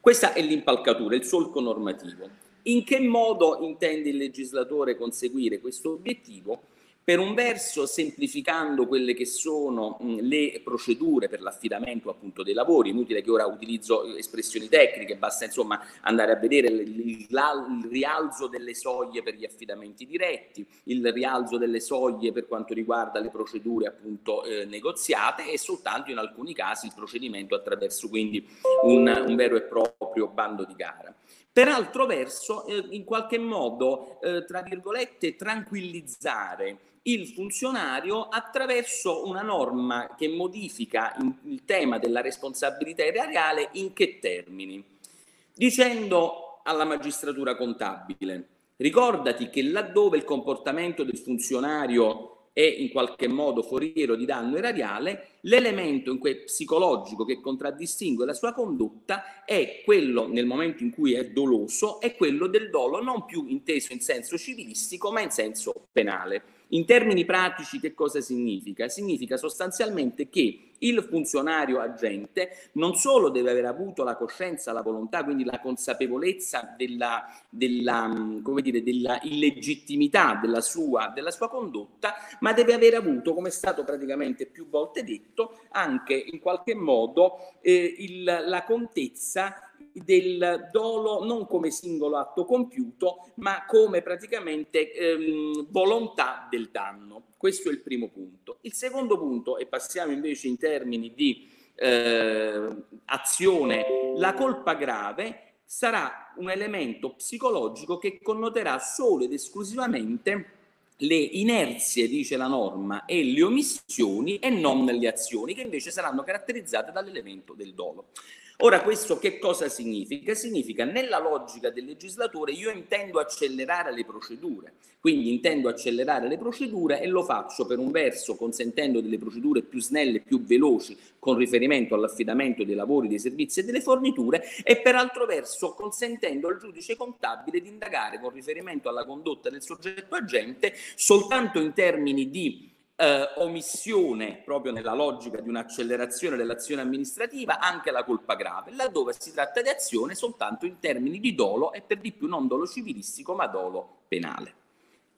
Speaker 5: Questa è l'impalcatura, il solco normativo. In che modo intende il legislatore conseguire questo obiettivo? Per un verso semplificando quelle che sono le procedure per l'affidamento appunto dei lavori, inutile che ora utilizzo espressioni tecniche, basta insomma andare a vedere il, rialzo delle soglie per gli affidamenti diretti, il rialzo delle soglie per quanto riguarda le procedure appunto eh, negoziate e soltanto in alcuni casi il procedimento attraverso quindi un, un vero e proprio bando di gara. Per altro verso, eh, in qualche modo, eh, tra virgolette, tranquillizzare il funzionario attraverso una norma che modifica il tema della responsabilità erariale in che termini? Dicendo alla magistratura contabile, ricordati che laddove il comportamento del funzionario è in qualche modo foriero di danno erariale, l'elemento psicologico che contraddistingue la sua condotta è quello, nel momento in cui è doloso, è quello del dolo non più inteso in senso civilistico ma in senso penale. In termini pratici che cosa significa? Significa sostanzialmente che il funzionario agente non solo deve aver avuto la coscienza, la volontà, quindi la consapevolezza della, della, dire, della illegittimità della sua, della sua condotta, ma deve aver avuto, come è stato praticamente più volte detto, anche in qualche modo eh, il, la contezza del dolo non come singolo atto compiuto, ma come praticamente ehm, volontà del danno. Questo è il primo punto. Il secondo punto, e passiamo invece in termini di eh, azione, la colpa grave sarà un elemento psicologico che connoterà solo ed esclusivamente le inerzie, dice la norma, e le omissioni e non le azioni, che invece saranno caratterizzate dall'elemento del dolo. Ora questo che cosa significa? Significa nella logica del legislatore io intendo accelerare le procedure, quindi intendo accelerare le procedure e lo faccio per un verso consentendo delle procedure più snelle, più veloci con riferimento all'affidamento dei lavori, dei servizi e delle forniture e per altro verso consentendo al giudice contabile di indagare con riferimento alla condotta del soggetto agente soltanto in termini di eh, omissione, proprio nella logica di un'accelerazione dell'azione amministrativa, anche la colpa grave, laddove si tratta di azione soltanto in termini di dolo e per di più non dolo civilistico ma dolo penale.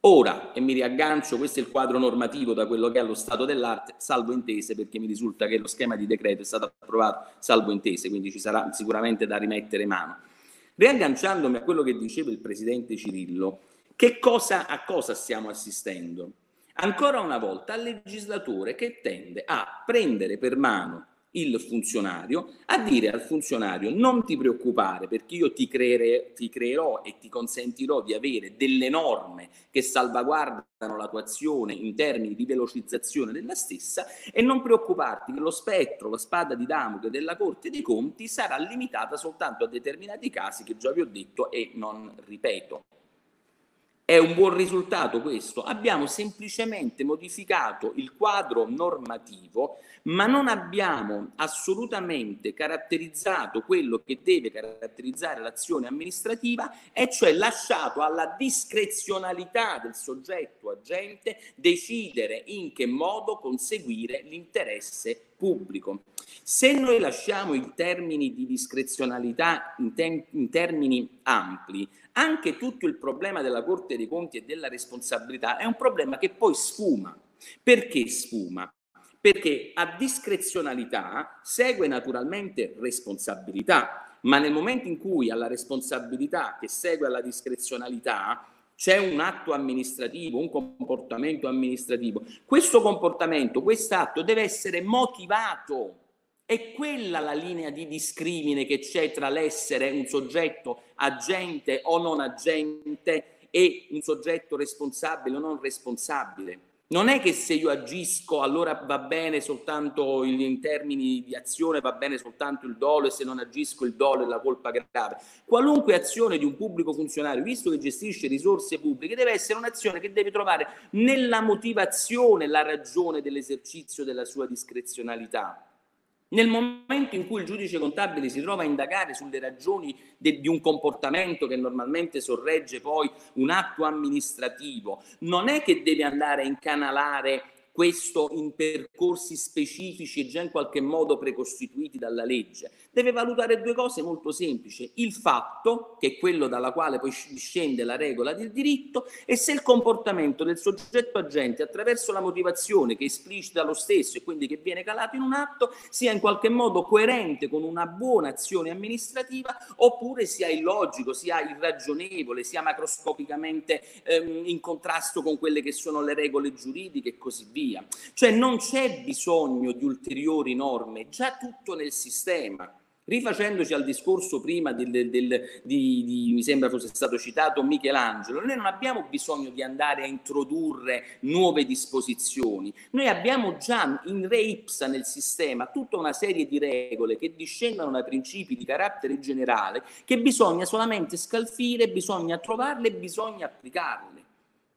Speaker 5: Ora, e mi riaggancio, questo è il quadro normativo da quello che è allo stato dell'arte, salvo intese, perché mi risulta che lo schema di decreto è stato approvato salvo intese, quindi ci sarà sicuramente da rimettere mano. Riagganciandomi a quello che diceva il presidente Cirillo, che cosa, a cosa stiamo assistendo? Ancora una volta al legislatore che tende a prendere per mano il funzionario, a dire al funzionario non ti preoccupare perché io ti, creere, ti creerò e ti consentirò di avere delle norme che salvaguardano la tua azione in termini di velocizzazione della stessa e non preoccuparti che lo spettro, la spada di Damocle della Corte dei Conti sarà limitata soltanto a determinati casi che già vi ho detto e non ripeto. È un buon risultato questo. Abbiamo semplicemente modificato il quadro normativo, ma non abbiamo assolutamente caratterizzato quello che deve caratterizzare l'azione amministrativa, e cioè lasciato alla discrezionalità del soggetto agente decidere in che modo conseguire l'interesse pubblico. Se noi lasciamo i termini di discrezionalità in, te- in termini ampli, anche tutto il problema della Corte dei Conti e della responsabilità è un problema che poi sfuma. Perché sfuma? Perché a discrezionalità segue naturalmente responsabilità, ma nel momento in cui alla responsabilità che segue alla discrezionalità c'è un atto amministrativo, un comportamento amministrativo, questo comportamento, quest'atto deve essere motivato è quella la linea di discrimine che c'è tra l'essere un soggetto agente o non agente e un soggetto responsabile o non responsabile. Non è che se io agisco allora va bene soltanto in termini di azione, va bene soltanto il dolo e se non agisco il dolo è la colpa grave. Qualunque azione di un pubblico funzionario, visto che gestisce risorse pubbliche, deve essere un'azione che deve trovare nella motivazione la ragione dell'esercizio della sua discrezionalità. Nel momento in cui il giudice contabile si trova a indagare sulle ragioni de, di un comportamento che normalmente sorregge poi un atto amministrativo, non è che deve andare a incanalare questo in percorsi specifici e già in qualche modo precostituiti dalla legge. Deve valutare due cose molto semplici, il fatto, che è quello dalla quale poi discende la regola del diritto, e se il comportamento del soggetto agente attraverso la motivazione che esplicita lo stesso e quindi che viene calato in un atto sia in qualche modo coerente con una buona azione amministrativa oppure sia illogico, sia irragionevole, sia macroscopicamente ehm, in contrasto con quelle che sono le regole giuridiche e così via via. Cioè non c'è bisogno di ulteriori norme, già tutto nel sistema. Rifacendoci al discorso prima del, del, del, di, di, mi sembra fosse stato citato Michelangelo, noi non abbiamo bisogno di andare a introdurre nuove disposizioni, noi abbiamo già in re ipsa nel sistema tutta una serie di regole che discendono da principi di carattere generale che bisogna solamente scalfire, bisogna trovarle bisogna applicarle.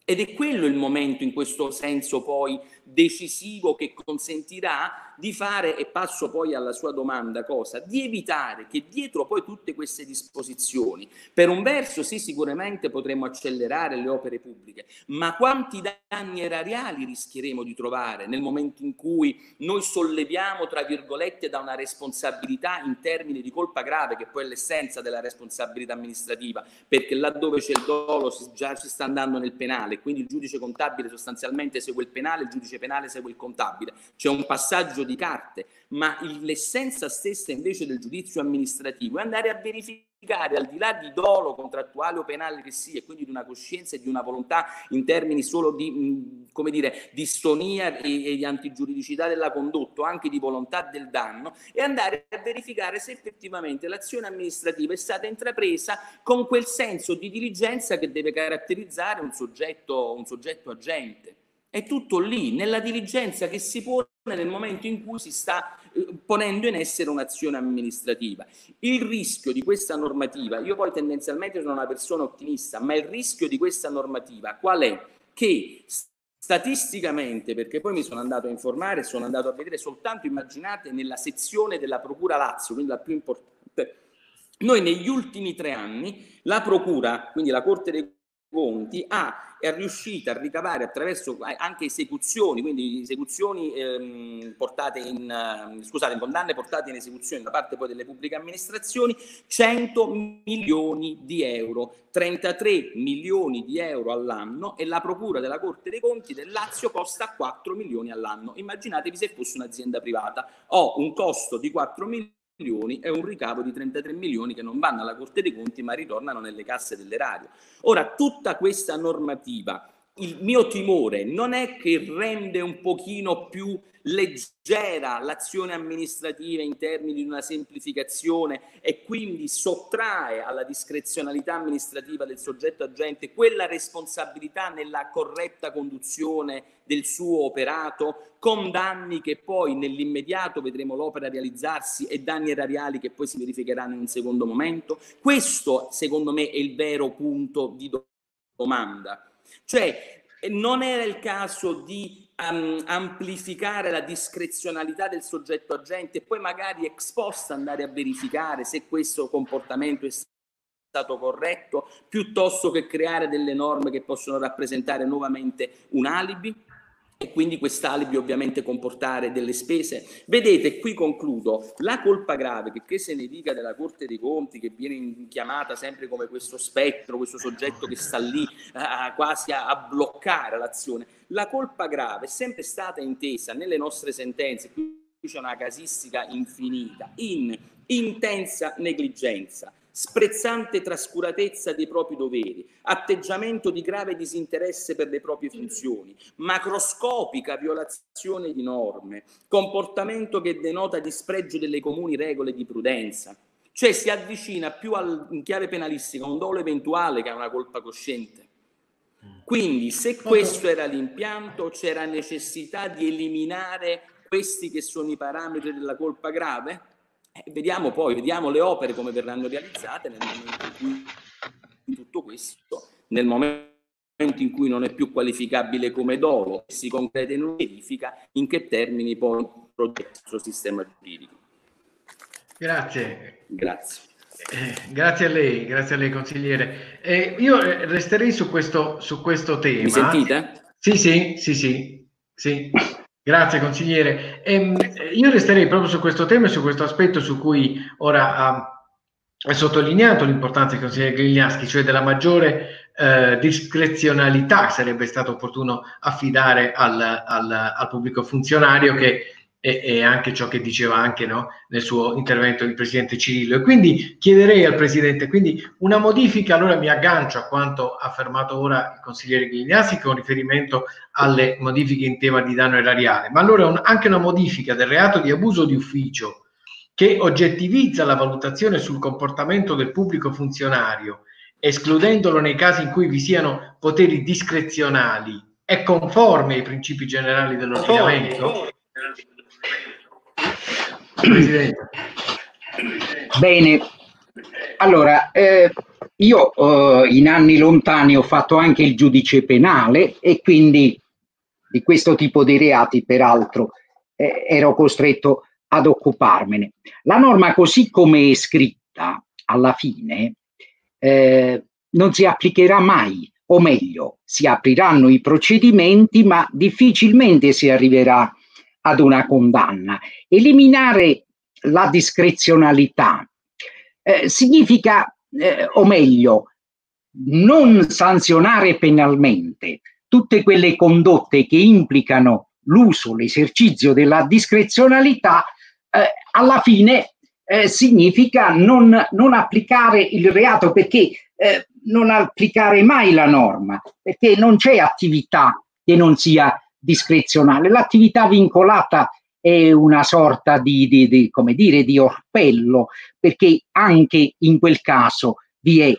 Speaker 5: Ed è quello il momento in questo senso poi decisivo che consentirà di fare, e passo poi alla sua domanda, cosa? Di evitare che dietro poi tutte queste disposizioni, per un verso sì sicuramente potremo accelerare le opere pubbliche, ma quanti danni erariali rischieremo di trovare nel momento in cui noi solleviamo, tra virgolette, da una responsabilità in termini di colpa grave, che poi è l'essenza della responsabilità amministrativa, perché laddove c'è il dolo già si sta andando nel penale, quindi il giudice contabile sostanzialmente segue il penale, il giudice penale segue il contabile, c'è un passaggio di carte, ma l'essenza stessa invece del giudizio amministrativo è andare a verificare al di là di dolo contrattuale o penale che sia, quindi di una coscienza e di una volontà in termini solo di, come dire, distonia e, e di antigiuridicità della condotta, anche di volontà del danno, e andare a verificare se effettivamente l'azione amministrativa è stata intrapresa con quel senso di diligenza che deve caratterizzare un soggetto, un soggetto agente. È tutto lì, nella diligenza che si pone nel momento in cui si sta eh, ponendo in essere un'azione amministrativa. Il rischio di questa normativa, io poi tendenzialmente sono una persona ottimista, ma il rischio di questa normativa qual è? Che statisticamente, perché poi mi sono andato a informare, sono andato a vedere soltanto, immaginate, nella sezione della Procura Lazio, quindi la più importante, noi negli ultimi tre anni la Procura, quindi la Corte dei Conti, ha è riuscita a ricavare attraverso anche esecuzioni, quindi esecuzioni ehm, portate in, eh, scusate, condanne portate in esecuzione da parte poi delle pubbliche amministrazioni, 100 milioni di euro, 33 milioni di euro all'anno e la procura della Corte dei Conti del Lazio costa 4 milioni all'anno. Immaginatevi se fosse un'azienda privata. Ho un costo di 4 milioni milioni e un ricavo di 33 milioni che non vanno alla Corte dei Conti ma ritornano nelle casse dell'erario. Ora, tutta questa normativa, il mio timore non è che rende un pochino più leggera l'azione amministrativa in termini di una semplificazione e quindi sottrae alla discrezionalità amministrativa del soggetto agente quella responsabilità nella corretta conduzione del suo operato, con danni che poi nell'immediato vedremo l'opera realizzarsi e danni erariali che poi si verificheranno in un secondo momento. Questo, secondo me, è il vero punto di domanda. Cioè, non era il caso di um, amplificare la discrezionalità del soggetto agente e poi magari ex post andare a verificare se questo comportamento è stato corretto, piuttosto che creare delle norme che possono rappresentare nuovamente un alibi? e quindi quest'alibi ovviamente comportare delle spese. Vedete, qui concludo, la colpa grave, che, che se ne dica della Corte dei Conti, che viene chiamata sempre come questo spettro, questo soggetto che sta lì uh, quasi a, a, bloccare l'azione, la colpa grave è sempre stata intesa nelle nostre sentenze, qui c'è una casistica infinita, in intensa negligenza, sprezzante trascuratezza dei propri doveri, atteggiamento di grave disinteresse per le proprie funzioni, macroscopica violazione di norme, comportamento che denota dispregio delle comuni regole di prudenza. Cioè si avvicina più al, in chiave penalistica a un dolo eventuale che a una colpa cosciente. Quindi se questo era l'impianto, c'era necessità di eliminare questi che sono i parametri della colpa grave? Eh, vediamo poi, vediamo le opere come verranno realizzate nel momento in cui tutto questo, nel momento in cui non è più qualificabile come dolo e si concreta in verifica, in che termini poi progetto il suo sistema giuridico.
Speaker 1: Grazie.
Speaker 5: Grazie.
Speaker 1: Eh, grazie a lei, grazie a lei consigliere. Eh, io eh, resterei su questo, su questo tema.
Speaker 5: Mi sentite?
Speaker 1: Sì, sì, sì, sì. sì. Grazie consigliere. Ehm, io resterei proprio su questo tema e su questo aspetto su cui ora ha, ha sottolineato l'importanza del consigliere Grigliaschi, cioè della maggiore eh, discrezionalità che sarebbe stato opportuno affidare al, al, al pubblico funzionario che e, e, anche ciò che diceva anche no, nel suo intervento il presidente Cirillo. E quindi chiederei al presidente, quindi una modifica, allora mi aggancio a quanto ha affermato ora il consigliere Ghigliasi con riferimento alle modifiche in tema di danno erariale, ma allora un, anche una modifica del reato di abuso di ufficio che oggettivizza la valutazione sul comportamento del pubblico funzionario, escludendolo nei casi in cui vi siano poteri discrezionali, è conforme ai principi generali dell'ordinamento?
Speaker 3: Bene, allora eh, io eh, in anni lontani ho fatto anche il giudice penale e quindi di questo tipo di reati peraltro eh, ero costretto ad occuparmene. La norma così come è scritta alla fine eh, non si applicherà mai, o meglio, si apriranno i procedimenti ma difficilmente si arriverà a ad una condanna. Eliminare la discrezionalità eh, significa, eh, o meglio, non sanzionare penalmente tutte quelle condotte che implicano l'uso, l'esercizio della discrezionalità, eh, alla fine eh, significa non, non, applicare il reato perché eh, non applicare mai la norma, perché non c'è attività che non sia discrezionale. L'attività vincolata è una sorta di, di, di, come dire, di orpello, perché anche in quel caso vi è, eh,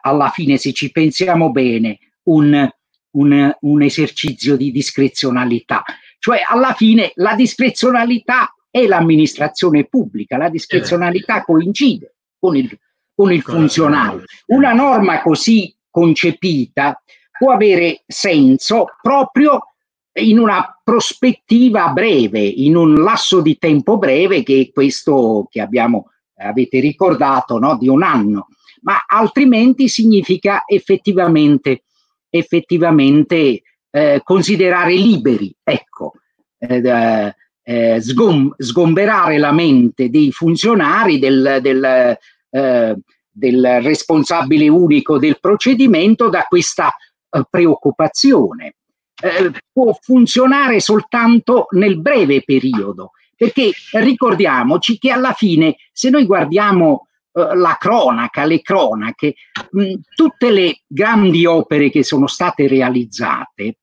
Speaker 3: alla fine, se ci pensiamo bene, un, un, un esercizio di discrezionalità. Cioè, alla fine, la discrezionalità è l'amministrazione pubblica, la discrezionalità eh. coincide con il, con il funzionario. Una norma così concepita può avere senso proprio in una prospettiva breve, in un lasso di tempo breve che è questo che abbiamo, avete ricordato, no? di un anno, ma altrimenti significa effettivamente, effettivamente eh, considerare liberi, ecco, eh, eh, sgom- sgomberare la mente dei funzionari, del, del, eh, del responsabile unico del procedimento da questa eh, preoccupazione eh, può funzionare soltanto nel breve periodo, perché ricordiamoci che alla fine se noi guardiamo eh, la cronaca, le cronache, mh, tutte le grandi opere che sono state realizzate,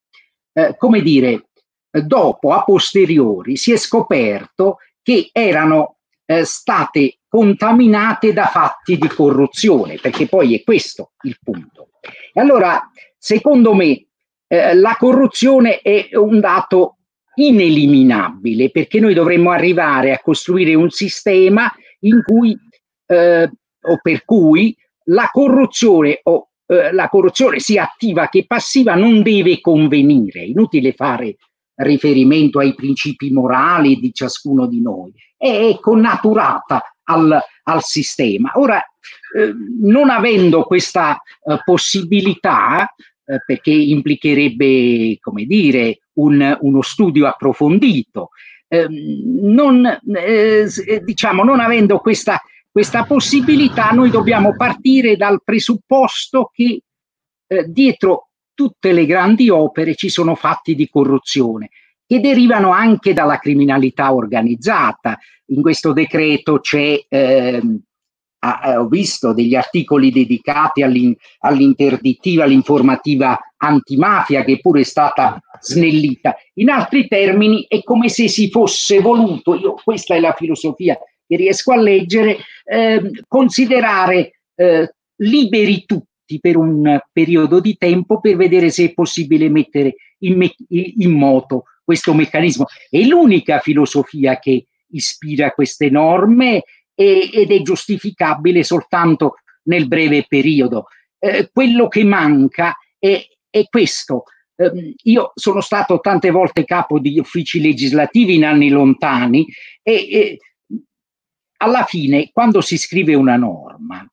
Speaker 3: eh, come dire, dopo, a posteriori, si è scoperto che erano eh, state contaminate da fatti di corruzione, perché poi è questo il punto. E allora, secondo me, eh, la corruzione è un dato ineliminabile perché noi dovremmo arrivare a costruire un sistema in cui eh, o per cui la corruzione o eh, la corruzione sia attiva che passiva non deve convenire, è inutile fare riferimento ai principi morali di ciascuno di noi, è connaturata al, al sistema. Ora, eh, non avendo questa eh, possibilità, eh, perché implicherebbe, come dire, un, uno studio approfondito, ehm, non, eh, diciamo, non avendo questa, questa possibilità, noi dobbiamo partire dal presupposto che eh, dietro tutte le grandi opere ci sono fatti di corruzione che derivano anche dalla criminalità organizzata. In questo decreto c'è, eh, ho visto degli articoli dedicati all'in, all'interdittiva, all'informativa antimafia che pure è stata snellita. In altri termini è come se si fosse voluto, io, questa è la filosofia che riesco a leggere, eh, considerare eh, liberi tutti per un periodo di tempo per vedere se è possibile mettere in, me- in moto questo meccanismo. È l'unica filosofia che ispira queste norme e, ed è giustificabile soltanto nel breve periodo. Eh, quello che manca è, è questo. Eh, io sono stato tante volte capo di uffici legislativi in anni lontani e, e alla fine, quando si scrive una norma,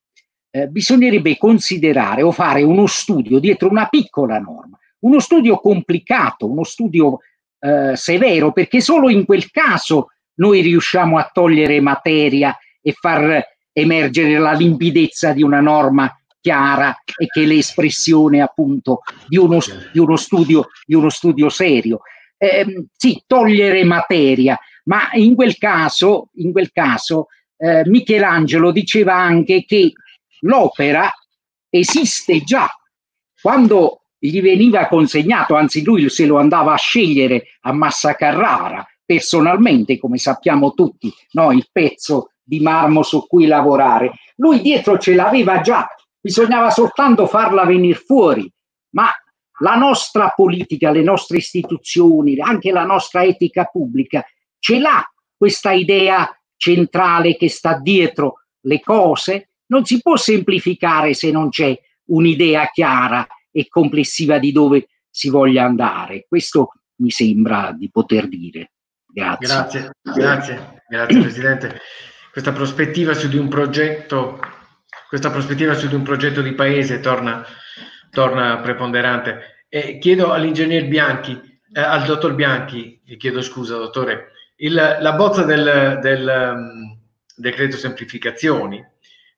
Speaker 3: eh, bisognerebbe considerare o fare uno studio dietro una piccola norma, uno studio complicato, uno studio eh, severo, perché solo in quel caso noi riusciamo a togliere materia e far emergere la limpidezza di una norma chiara e che è l'espressione appunto di uno, di uno, studio, di uno studio serio. Eh, sì, togliere materia, ma in quel caso, in quel caso eh, Michelangelo diceva anche che l'opera esiste già. Quando gli veniva consegnato, anzi lui se lo andava a scegliere a Massa Carrara personalmente, come sappiamo tutti, no? il pezzo di marmo su cui lavorare. Lui dietro ce l'aveva già, bisognava soltanto farla venire fuori, ma la nostra politica, le nostre istituzioni, anche la nostra etica pubblica ce l'ha questa idea centrale che sta dietro le cose, non si può semplificare se non c'è un'idea chiara e complessiva di dove si voglia andare. Questo mi sembra di poter dire. Grazie.
Speaker 1: Grazie, grazie, grazie Presidente. Questa prospettiva su di un progetto, questa prospettiva su di un progetto di paese torna, torna preponderante. E chiedo all'ingegner Bianchi, eh, al dottor Bianchi, chiedo scusa dottore, il, la bozza del, del um, decreto semplificazioni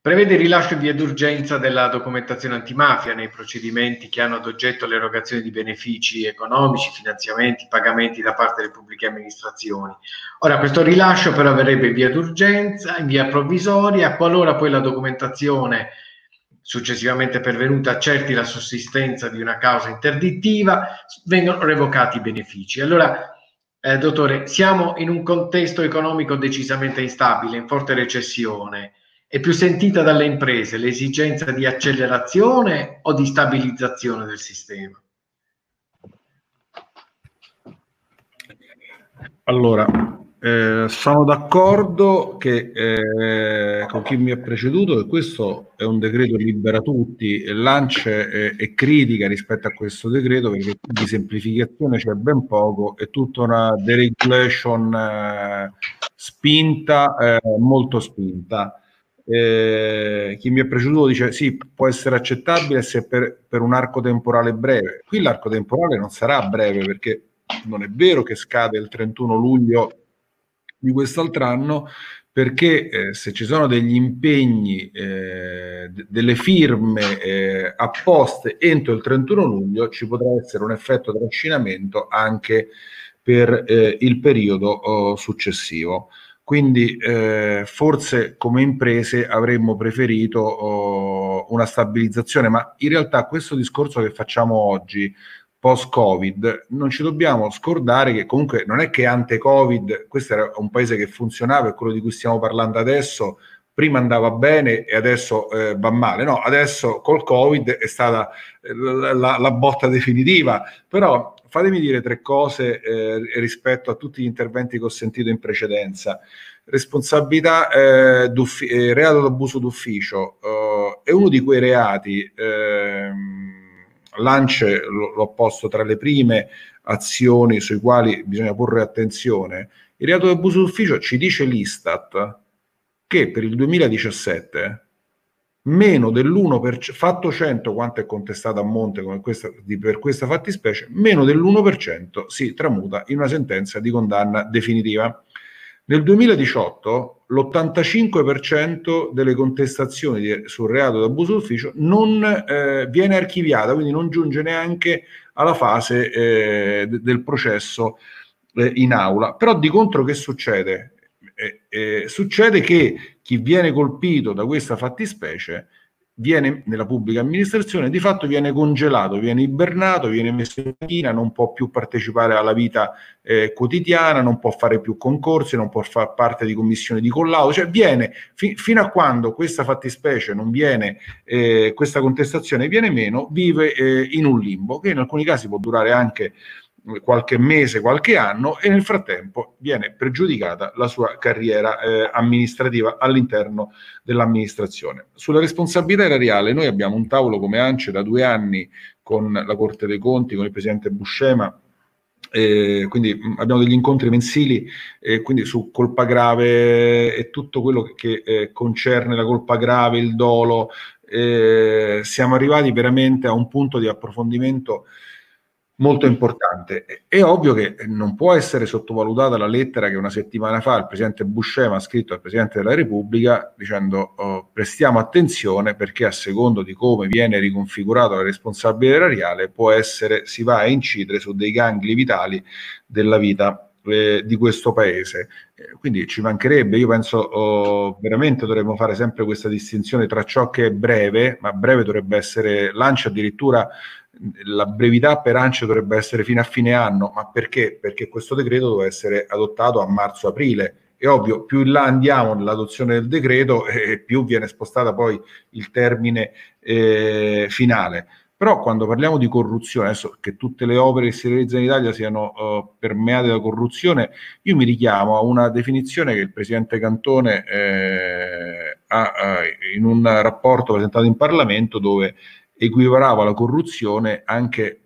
Speaker 1: Prevede il rilascio via d'urgenza della documentazione antimafia nei procedimenti che hanno ad oggetto l'erogazione di benefici economici, finanziamenti, pagamenti da parte delle pubbliche amministrazioni. Ora, questo rilascio però avverrebbe via d'urgenza, in via provvisoria, qualora poi la documentazione successivamente pervenuta accerti la sussistenza di una causa interdittiva, vengono revocati i benefici. Allora, eh, dottore, siamo in un contesto economico decisamente instabile, in forte recessione è più sentita dalle imprese l'esigenza di accelerazione o di stabilizzazione del sistema?
Speaker 2: Allora, eh, sono d'accordo che, eh, con chi mi ha preceduto che questo è un decreto libera tutti e l'ANCE è, è, critica rispetto a questo decreto perché di semplificazione c'è ben poco, è tutta una deregulation eh, spinta, eh, molto spinta. Eh, chi mi è preceduto dice sì, può essere accettabile se per, per un arco temporale breve. Qui l'arco temporale non sarà breve perché non è vero che scade il 31 luglio di quest'altro anno, perché eh, se ci sono degli impegni, eh, d- delle firme eh, apposte entro il 31 luglio, ci potrà essere un effetto trascinamento anche per eh, il periodo oh, successivo. Quindi eh, forse come imprese avremmo preferito oh, una stabilizzazione, ma in realtà questo discorso che facciamo oggi, post-Covid, non ci dobbiamo scordare che comunque non è che ante-Covid, questo era un paese che funzionava e quello di cui stiamo parlando adesso prima andava bene e adesso eh, va male. No, adesso col Covid è stata eh, la, la, la botta definitiva, però fatemi dire tre cose eh, rispetto a tutti gli interventi che ho sentito in precedenza. Responsabilità, eh, eh, reato d'abuso d'ufficio, eh, è uno di quei reati, ehm, Lance l'ho posto tra le prime azioni sui quali bisogna porre attenzione, il reato di abuso d'ufficio ci dice l'Istat che per il 2017 meno dell'1%, fatto 100 quanto è contestato a monte questa, di, per questa fattispecie, meno dell'1% si tramuta in una sentenza di condanna definitiva. Nel 2018 l'85% delle contestazioni di, sul reato d'abuso d'ufficio non eh, viene archiviata, quindi non giunge neanche alla fase eh, del processo eh, in aula. Però di contro che succede? Eh, succede che chi viene colpito da questa fattispecie viene nella pubblica amministrazione, di fatto viene congelato, viene ibernato, viene messo in macchina, non può più partecipare alla vita eh, quotidiana, non può fare più concorsi, non può fare parte di commissioni di collaudo, cioè viene fi- fino a quando questa fattispecie non viene, eh, questa contestazione viene meno, vive eh, in un limbo che in alcuni casi può durare anche qualche mese, qualche anno e nel frattempo viene pregiudicata la sua carriera eh, amministrativa all'interno dell'amministrazione. Sulla responsabilità erariale noi abbiamo un tavolo come ANCE da due anni con la Corte dei Conti, con il Presidente Buscema, eh, quindi abbiamo degli incontri mensili eh, quindi su colpa grave e tutto quello che, che eh, concerne la colpa grave, il dolo. Eh, siamo arrivati veramente a un punto di approfondimento molto importante. È ovvio che non può essere sottovalutata la lettera che una settimana fa il presidente Buscema ha scritto al presidente della Repubblica dicendo oh, prestiamo attenzione perché a secondo di come viene riconfigurato la responsabilità erariale può essere, si va a incidere su dei gangli vitali della vita eh, di questo paese. Eh, quindi ci mancherebbe, io penso oh, veramente dovremmo fare sempre questa distinzione tra ciò che è breve, ma breve dovrebbe essere, lancia addirittura la brevità per ANCE dovrebbe essere fino a fine anno, ma perché? Perché questo decreto deve essere adottato a marzo-aprile. È ovvio, più in là andiamo nell'adozione del decreto e più viene spostata poi il termine eh, finale. Però quando parliamo di corruzione, adesso che tutte le opere che si realizzano in Italia siano uh, permeate da corruzione, io mi richiamo a una definizione che il Presidente Cantone eh, ha uh, in un rapporto presentato in Parlamento dove equiparava la corruzione anche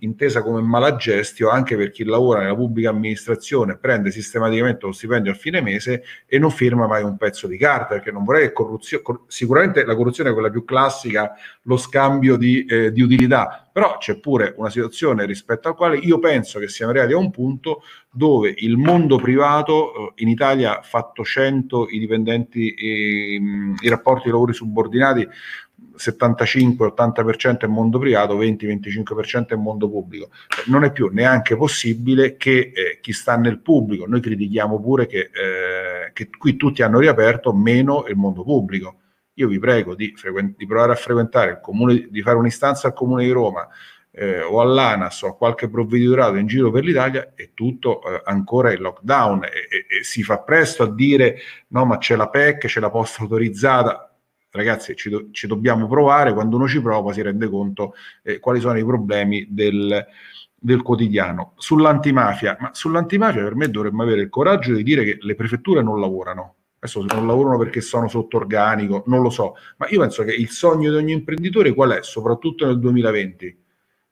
Speaker 2: intesa come malagestio anche per chi lavora nella pubblica amministrazione, prende sistematicamente lo stipendio a fine mese e non firma mai un pezzo di carta, perché non vorrei che corruzione, sicuramente la corruzione è quella più classica, lo scambio di, eh, di utilità, però c'è pure una situazione rispetto al quale io penso che siamo arrivati a un punto dove il mondo privato, eh, in Italia ha fatto 100 i dipendenti, i, i rapporti di lavori subordinati, 75-80% è mondo privato, 20-25% è mondo pubblico. Non è più neanche possibile che eh, chi sta nel pubblico, noi critichiamo pure che, eh, che, qui tutti hanno riaperto meno il mondo pubblico. Io vi prego di, frequ- di provare a frequentare il comune, di fare un'istanza al comune di Roma eh, o all'ANAS o a qualche provveditorato in giro per l'Italia è tutto eh, ancora in lockdown e, e, e si fa presto a dire no ma c'è la PEC, c'è la posta autorizzata ragazzi, ci, do, ci, dobbiamo provare, quando uno ci prova si rende conto eh, quali sono i problemi del, del quotidiano. Sull'antimafia, ma sull'antimafia per me dovremmo avere il coraggio di dire che le prefetture non lavorano. Adesso non lavorano perché sono sotto organico, non lo so, ma io penso che il sogno di ogni imprenditore qual è, soprattutto nel 2020?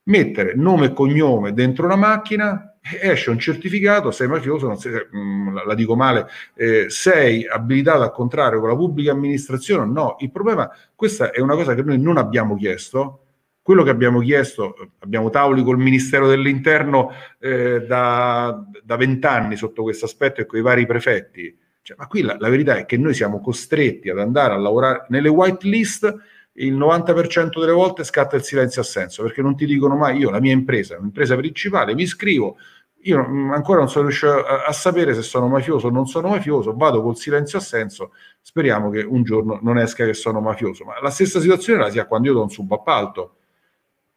Speaker 2: Mettere nome e cognome dentro una macchina esce un certificato, sei mafioso, sei, mm, la, dico male, eh, sei abilitato al contrario con la pubblica amministrazione? No, il problema, questa è una cosa che noi non abbiamo chiesto, quello che abbiamo chiesto, abbiamo tavoli col Ministero dell'Interno eh, da vent'anni sotto questo aspetto e con i vari prefetti, cioè, ma qui la, la verità è che noi siamo costretti ad andare a lavorare nelle white list il 90% delle volte scatta il silenzio assenso perché non ti dicono mai io la mia impresa, l'impresa principale, mi iscrivo, io ancora non sono riuscito a, a, sapere se sono mafioso o non sono mafioso, vado col silenzio assenso, speriamo che un giorno non esca che sono mafioso, ma la stessa situazione la si ha quando io do un subappalto.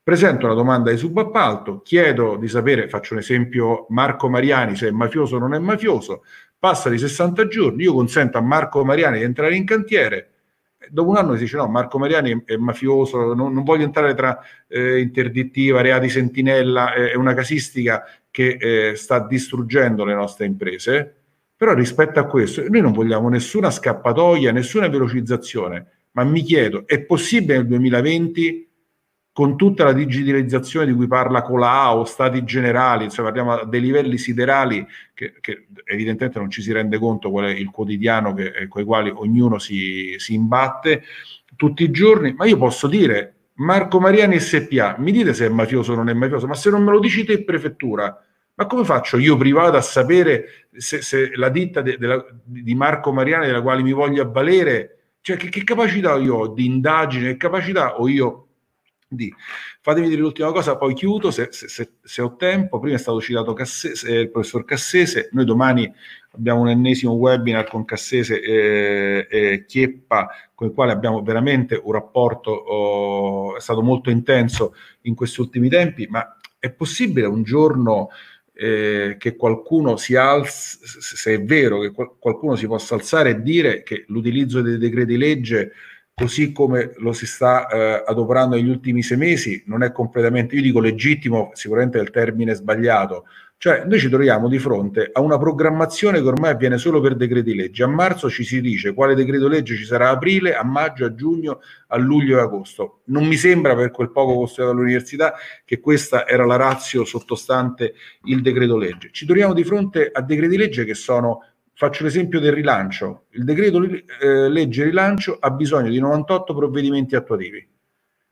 Speaker 2: Presento una domanda di subappalto, chiedo di sapere, faccio un esempio, Marco Mariani se è mafioso o non è mafioso, passa di 60 giorni, io consento a Marco Mariani di entrare in cantiere, dopo un anno si dice no, Marco Mariani è, mafioso, non, non voglio entrare tra eh, interdittiva, reati sentinella, è una casistica che eh, sta distruggendo le nostre imprese, però rispetto a questo noi non vogliamo nessuna scappatoia, nessuna velocizzazione, ma mi chiedo, è possibile nel 2020 con tutta la digitalizzazione di cui parla Colau, stati generali, cioè parliamo dei livelli siderali che, che, evidentemente non ci si rende conto qual è il quotidiano che, eh, con i quali ognuno si, si imbatte tutti i giorni, ma io posso dire Marco Mariani SPA, mi dite se è mafioso o non è mafioso, ma se non me lo dici te prefettura, ma come faccio io privato a sapere se, se la ditta de, de la, di Marco Mariani della quale mi voglio avvalere, cioè che, che capacità io ho di indagine, che capacità ho io di... Fatemi dire l'ultima cosa, poi chiudo se, se, se, se ho tempo. Prima è stato citato Cassese, eh, il professor Cassese, noi domani abbiamo un ennesimo webinar con Cassese e, e Chieppa, con il quale abbiamo veramente un rapporto, oh, è stato molto intenso in questi ultimi tempi, ma è possibile un giorno eh, che qualcuno si alzi, se è vero che qualcuno si possa alzare e dire che l'utilizzo dei decreti legge così come lo si sta eh, adoperando negli ultimi sei mesi, non è completamente, io dico legittimo, sicuramente è il termine sbagliato, cioè noi ci troviamo di fronte a una programmazione che ormai avviene solo per decreti legge. A marzo ci si dice quale decreto legge ci sarà a aprile, a maggio, a giugno, a luglio e agosto. Non mi sembra per quel poco costruito dall'università che questa era la razio sottostante il decreto legge. Ci troviamo di fronte a decreti legge che sono Faccio l'esempio del rilancio. Il decreto eh, legge rilancio ha bisogno di 98 provvedimenti attuativi.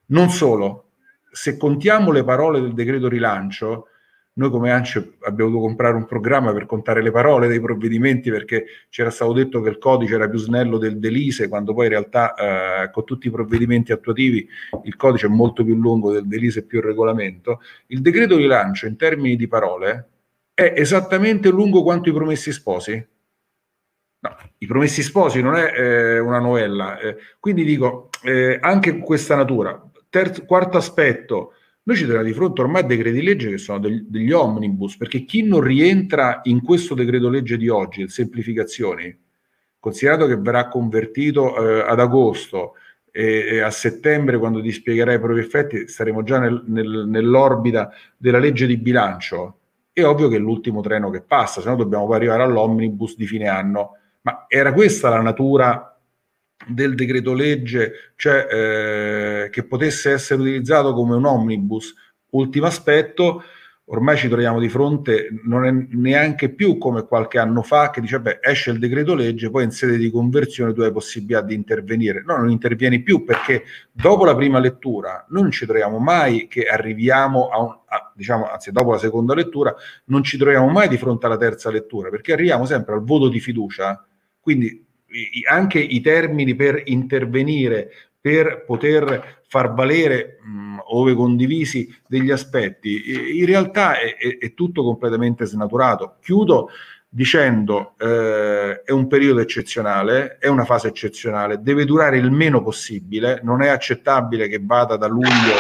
Speaker 2: Non solo, se contiamo le parole del decreto rilancio, noi come ANCE abbiamo dovuto comprare un programma per contare le parole dei provvedimenti perché c'era stato detto che il codice era più snello del Delise, quando poi in realtà eh, con tutti i provvedimenti attuativi il codice è molto più lungo del Delise più il regolamento. Il decreto rilancio in termini di parole è esattamente lungo quanto i promessi sposi. I Promessi Sposi non è eh, una novella, eh, quindi dico eh, anche questa natura. Terzo, quarto aspetto, noi ci troviamo di fronte ormai a decreti legge che sono degli, degli omnibus, perché chi non rientra in questo decreto legge di oggi, il semplificazioni, considerato che verrà convertito eh, ad agosto e, e, a settembre, quando ti spiegherai i propri effetti, saremo già nel, nel, nell'orbita della legge di bilancio, è ovvio che è l'ultimo treno che passa, se no dobbiamo poi arrivare all'omnibus di fine anno ma era questa la natura del decreto legge, cioè eh, che potesse essere utilizzato come un omnibus? Ultimo aspetto, ormai ci troviamo di fronte, non è neanche più come qualche anno fa che dice, beh, esce il decreto legge, poi in sede di conversione tu hai possibilità di intervenire. No, non intervieni più perché dopo la prima lettura non ci troviamo mai che arriviamo a, un, a diciamo, anzi dopo la seconda lettura, non ci troviamo mai di fronte alla terza lettura, perché arriviamo sempre al voto di fiducia quindi anche i termini per intervenire, per poter far valere, mh, ove condivisi, degli aspetti, in realtà è, è, è tutto completamente snaturato. Chiudo dicendo eh, è un periodo eccezionale, è una fase eccezionale, deve durare il meno possibile, non è accettabile che vada da luglio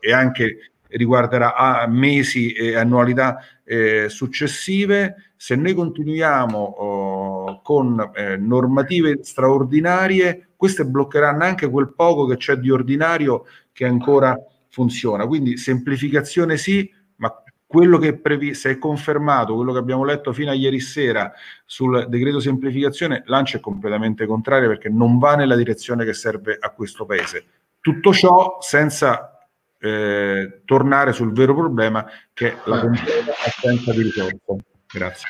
Speaker 2: e anche riguarderà mesi e annualità eh, successive. Se noi continuiamo oh, con eh, normative straordinarie, queste bloccheranno anche quel poco che c'è di ordinario che ancora funziona. Quindi semplificazione sì, ma quello che è previsto, se è confermato, quello che abbiamo letto fino a ieri sera sul decreto semplificazione, l'ANCE è completamente contrario perché non va nella direzione che serve a questo Paese. Tutto ciò senza eh, tornare sul vero problema che è la completa assenza di risorse. Grazie.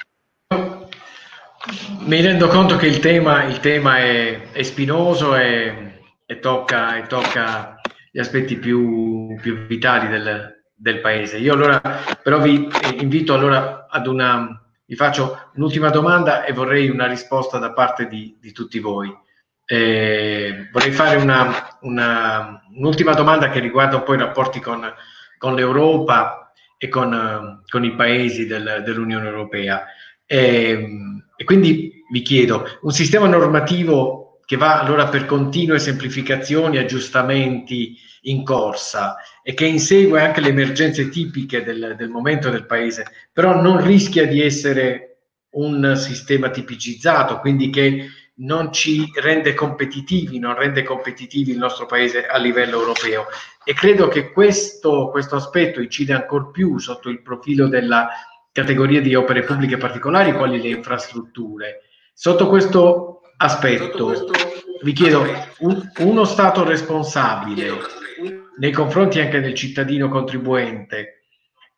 Speaker 1: Mi rendo conto che il tema, il tema è, è, spinoso e, e, tocca, e, tocca, gli aspetti più, più vitali del, del, paese. Io allora però vi invito allora ad una, vi faccio un'ultima domanda e vorrei una risposta da parte di, di tutti voi. Eh, vorrei fare una, una, un'ultima domanda che riguarda un po' i rapporti con, con l'Europa e con, con i paesi del, dell'Unione Europea. E, e, quindi vi chiedo, un sistema normativo che va allora per continue semplificazioni, aggiustamenti in corsa e che insegue anche le emergenze tipiche del, del momento del paese, però non rischia di essere un sistema tipicizzato, quindi che non ci rende competitivi, non rende competitivi il nostro paese a livello europeo. E credo che questo, questo aspetto incide ancor più sotto il profilo della categoria di opere pubbliche particolari, quali le infrastrutture. Sotto questo aspetto, vi chiedo, un, uno Stato responsabile nei confronti anche del cittadino contribuente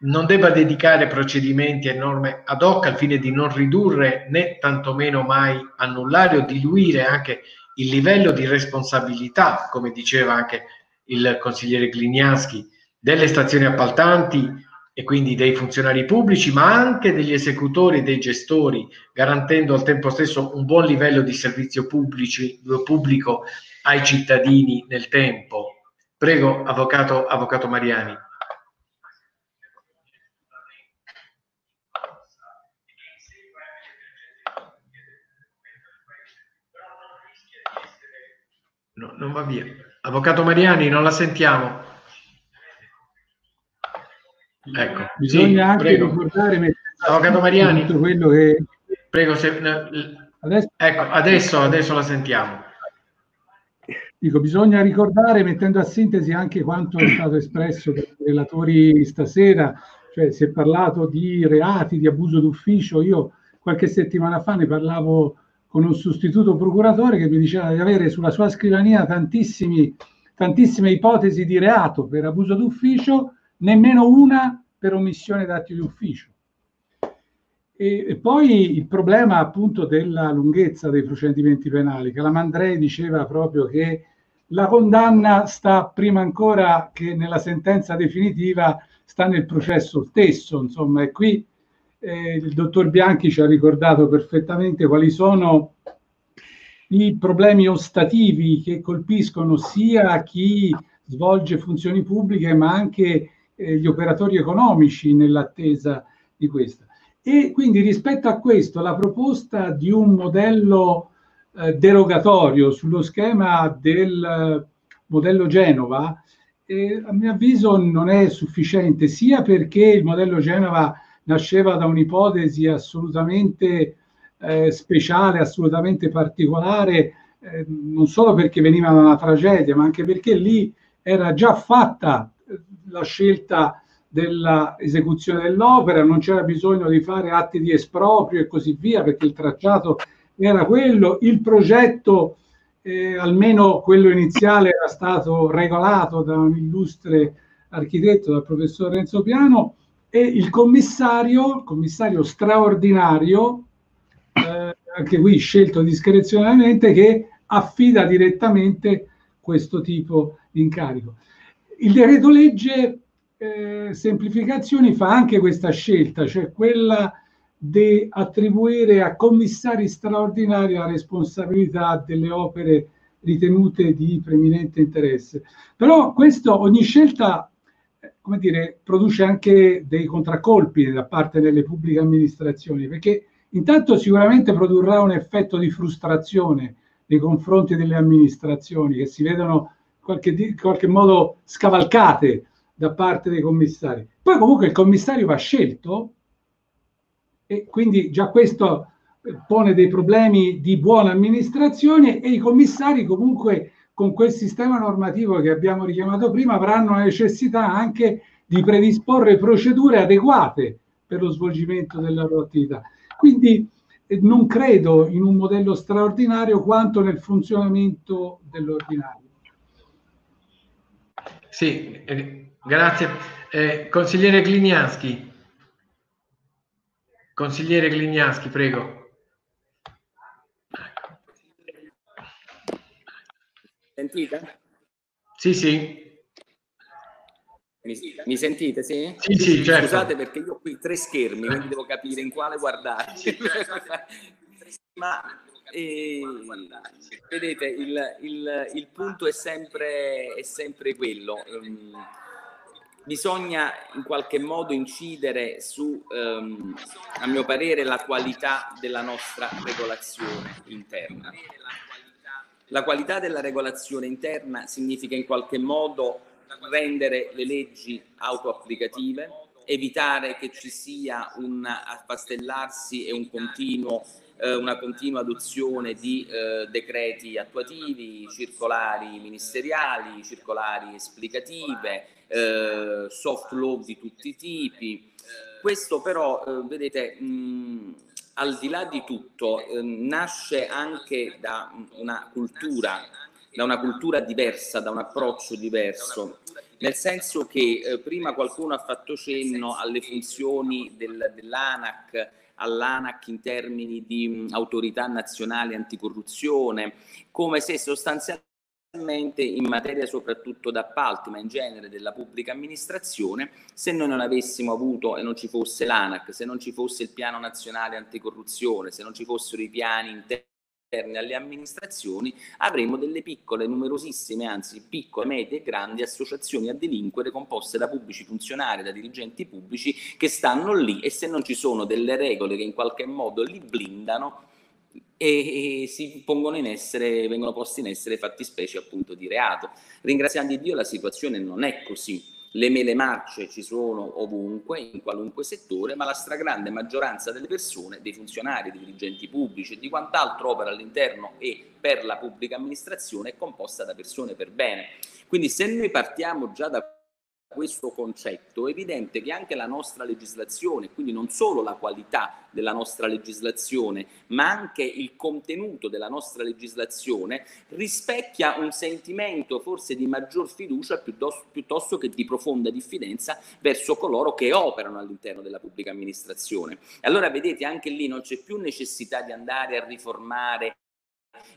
Speaker 1: non debba dedicare procedimenti e norme ad hoc al fine di non ridurre né tantomeno mai annullare o diluire anche il livello di responsabilità, come diceva anche il consigliere Gliniaschi, delle stazioni appaltanti e quindi dei funzionari pubblici, ma anche degli esecutori e dei gestori, garantendo al tempo stesso un buon livello di servizio pubblici, pubblico ai cittadini nel tempo. Prego, avvocato, avvocato Mariani. No, non va via. Avvocato Mariani, non la sentiamo. Ecco,
Speaker 4: bisogna sì, anche prego. ricordare
Speaker 1: Avvocato Mariani,
Speaker 4: tutto quello che
Speaker 1: prego se, adesso, ecco, adesso, adesso la sentiamo.
Speaker 4: Dico, bisogna ricordare, mettendo a sintesi anche quanto è stato espresso dai relatori stasera, cioè si è parlato di reati, di abuso d'ufficio. Io qualche settimana fa ne parlavo con un sostituto procuratore che mi diceva di avere sulla sua scrivania tantissime ipotesi di reato per abuso d'ufficio, nemmeno una per omissione d'atti di ufficio. E, e, poi il problema appunto della lunghezza dei procedimenti penali, che la Mandrei diceva proprio che la condanna sta prima ancora che nella sentenza definitiva, sta nel processo stesso, insomma, e qui eh, il dottor Bianchi ci ha ricordato perfettamente quali sono i problemi ostativi che colpiscono sia chi svolge funzioni pubbliche ma anche eh, gli operatori economici nell'attesa di questa. E quindi rispetto a questo la proposta di un modello eh, derogatorio sullo schema del modello Genova eh, a mio avviso non è sufficiente sia perché il modello Genova nasceva da un'ipotesi assolutamente eh, speciale, assolutamente particolare, eh, non solo perché veniva da una tragedia, ma anche perché lì era già fatta eh, la scelta dell'esecuzione dell'opera, non c'era bisogno di fare atti di esproprio e così via, perché il tracciato era quello, il progetto, eh, almeno quello iniziale, era stato regolato da un illustre architetto, dal professor Renzo Piano, e il commissario, commissario straordinario, eh, anche qui scelto discrezionalmente, che affida direttamente questo tipo di incarico. Il decreto legge eh, semplificazioni fa anche questa scelta, cioè quella di attribuire a commissari straordinari la responsabilità delle opere ritenute di preminente interesse. Però questo, ogni scelta come dire, produce anche dei contraccolpi da parte delle pubbliche amministrazioni, perché intanto sicuramente produrrà un effetto di frustrazione nei confronti delle amministrazioni che si vedono in qualche, qualche modo scavalcate da parte dei commissari. Poi comunque il commissario va scelto e quindi già questo pone dei problemi di buona amministrazione e i commissari comunque con quel sistema normativo che abbiamo richiamato prima avranno la necessità anche di predisporre procedure adeguate per lo svolgimento della loro attività. Quindi eh, non credo in un modello straordinario quanto nel funzionamento dell'ordinario.
Speaker 1: Sì, eh, grazie. Eh, consigliere Gliniaschi. Consigliere Gliniaschi, prego.
Speaker 5: Sentite?
Speaker 1: Sì, sì.
Speaker 5: Mi, mi sentite, sì?
Speaker 1: Sì, sì, certo.
Speaker 5: Scusate perché io ho qui tre schermi, quindi devo capire in quale guardare. Ma eh, vedete, il, il, il, punto è sempre, è sempre quello. Um, bisogna in qualche modo incidere su, um, a mio parere, la qualità della nostra regolazione interna. La qualità della regolazione interna significa in qualche modo rendere le leggi autoapplicative, evitare che ci sia un affastellarsi e un continuo, eh, una continua adozione di eh, decreti attuativi, circolari ministeriali, circolari esplicative, eh, soft law di tutti i tipi. Questo però, eh, vedete, mh, al di là di tutto eh, nasce anche da una cultura, da una cultura diversa, da un approccio diverso, nel senso che eh, prima qualcuno ha fatto cenno alle funzioni del, dell'ANAC, all'ANAC in termini di mh, autorità nazionale anticorruzione, come se sostanzialmente in materia soprattutto d'appalti, ma in genere della pubblica amministrazione, se noi non avessimo avuto e non ci fosse l'ANAC, se non ci fosse il piano nazionale anticorruzione, se non ci fossero i piani interni alle amministrazioni, avremmo delle piccole, numerosissime, anzi piccole, medie e grandi associazioni a delinquere composte da pubblici funzionari, da dirigenti pubblici che stanno lì e se non ci sono delle regole che in qualche modo li blindano, e, si pongono in essere, vengono posti in essere fattispecie appunto di reato. Ringraziando Dio la situazione non è così. Le mele marce ci sono ovunque, in qualunque settore, ma la stragrande maggioranza delle persone, dei funzionari, dei dirigenti pubblici e di quant'altro opera all'interno e per la pubblica amministrazione è composta da persone per bene. Quindi se noi partiamo già da questo concetto, è evidente che anche la nostra legislazione, quindi non solo la qualità della nostra legislazione, ma anche il contenuto della nostra legislazione rispecchia un sentimento forse di maggior fiducia piuttosto, piuttosto che di profonda diffidenza verso coloro che operano all'interno della pubblica amministrazione. Allora vedete, anche lì non c'è più necessità di andare a riformare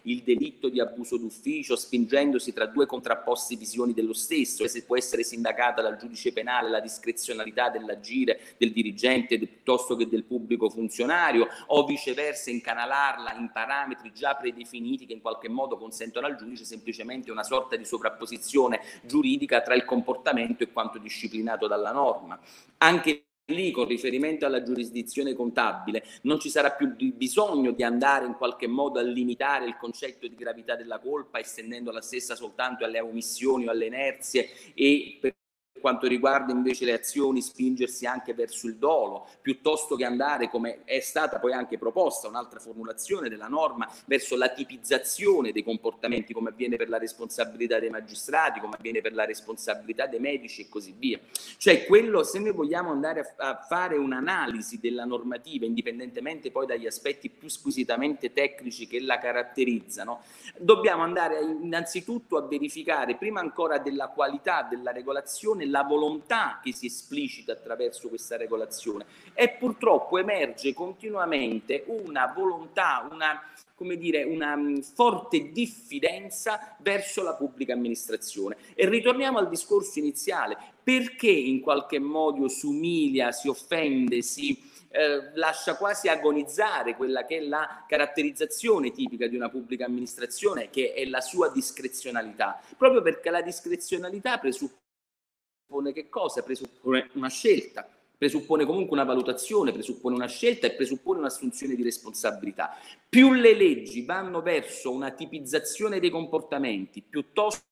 Speaker 5: il delitto di abuso d'ufficio spingendosi tra due contrapposte visioni dello stesso, se può essere sindacata dal giudice penale la discrezionalità dell'agire del dirigente piuttosto che del pubblico funzionario o viceversa incanalarla in parametri già predefiniti che in qualche modo consentono al giudice semplicemente una sorta di sovrapposizione giuridica tra il comportamento e quanto disciplinato dalla norma. Anche lì con riferimento alla giurisdizione contabile non ci sarà più bisogno di andare in qualche modo a limitare il concetto di gravità della colpa estendendo la stessa soltanto alle omissioni o alle inerzie e per quanto riguarda invece le azioni spingersi anche verso il dolo, piuttosto che andare, come è stata poi anche proposta un'altra formulazione della norma, verso la tipizzazione dei comportamenti, come avviene per la responsabilità dei magistrati, come avviene per la responsabilità dei medici e così via. Cioè quello, se noi vogliamo andare a, a fare un'analisi della normativa, indipendentemente poi dagli aspetti più squisitamente tecnici che la caratterizzano, dobbiamo andare innanzitutto a verificare, prima ancora della qualità della regolazione, la volontà che si esplicita attraverso questa regolazione. E purtroppo emerge continuamente una volontà, una, come dire, una mm, forte diffidenza verso la pubblica amministrazione. E ritorniamo al discorso iniziale, perché in qualche modo si umilia, si offende, si... Eh, lascia quasi agonizzare quella che è la caratterizzazione tipica di una pubblica amministrazione, che è la sua discrezionalità, proprio perché la discrezionalità presuppone presuppone che cosa? Presuppone una scelta, presuppone comunque una valutazione, presuppone una scelta e presuppone un'assunzione di responsabilità. Più le leggi vanno verso una tipizzazione dei comportamenti piuttosto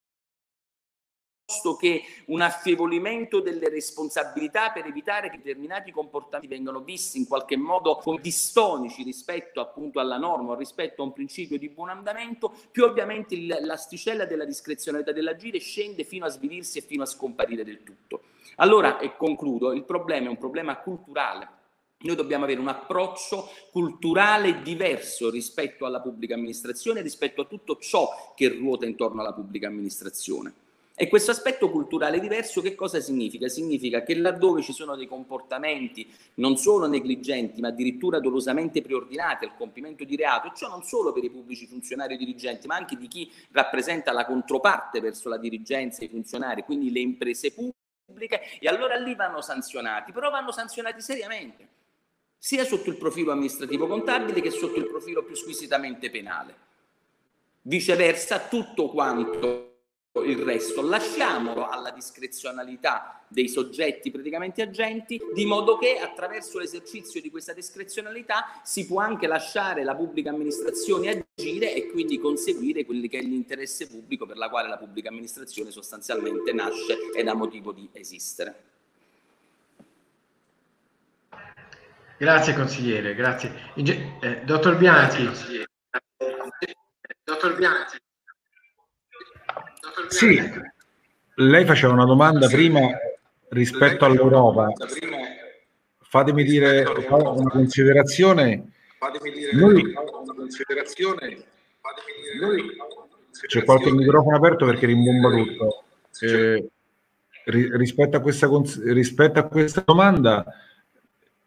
Speaker 5: che un affievolimento delle responsabilità per evitare che determinati comportamenti vengano visti in qualche modo come distonici rispetto appunto alla norma rispetto a un principio di buon andamento, più ovviamente l'asticella della discrezionalità dell'agire scende fino a svilirsi e fino a scomparire del tutto. Allora, e concludo, il problema è un problema culturale. Noi dobbiamo avere un approccio culturale diverso rispetto alla pubblica amministrazione, rispetto a tutto ciò che ruota intorno alla pubblica amministrazione. E questo aspetto culturale diverso che cosa significa? Significa che laddove ci sono dei comportamenti non solo negligenti, ma addirittura dolosamente preordinati al compimento di reato, e ciò non solo per i pubblici funzionari o dirigenti, ma anche di chi rappresenta la controparte verso la dirigenza e i funzionari, quindi le imprese pubbliche, e allora lì vanno sanzionati, però vanno sanzionati seriamente, sia sotto il profilo amministrativo contabile che sotto il profilo più squisitamente penale. Viceversa, tutto quanto il resto, lasciamolo alla discrezionalità dei soggetti praticamente agenti, di modo che attraverso l'esercizio di questa discrezionalità si può anche lasciare la pubblica amministrazione agire e quindi conseguire quello che è l'interesse pubblico per la quale la pubblica amministrazione sostanzialmente nasce ed ha motivo di esistere.
Speaker 1: Grazie consigliere, grazie. Eh, dottor Bianchi.
Speaker 2: Dottor Bianchi. Sì, lei faceva una domanda prima rispetto all'Europa. Fatemi dire una considerazione fatemi dire noi, una considerazione. Noi, c'è qualche microfono aperto perché rimbomba tutto. Eh, rispetto, a questa, rispetto a questa domanda,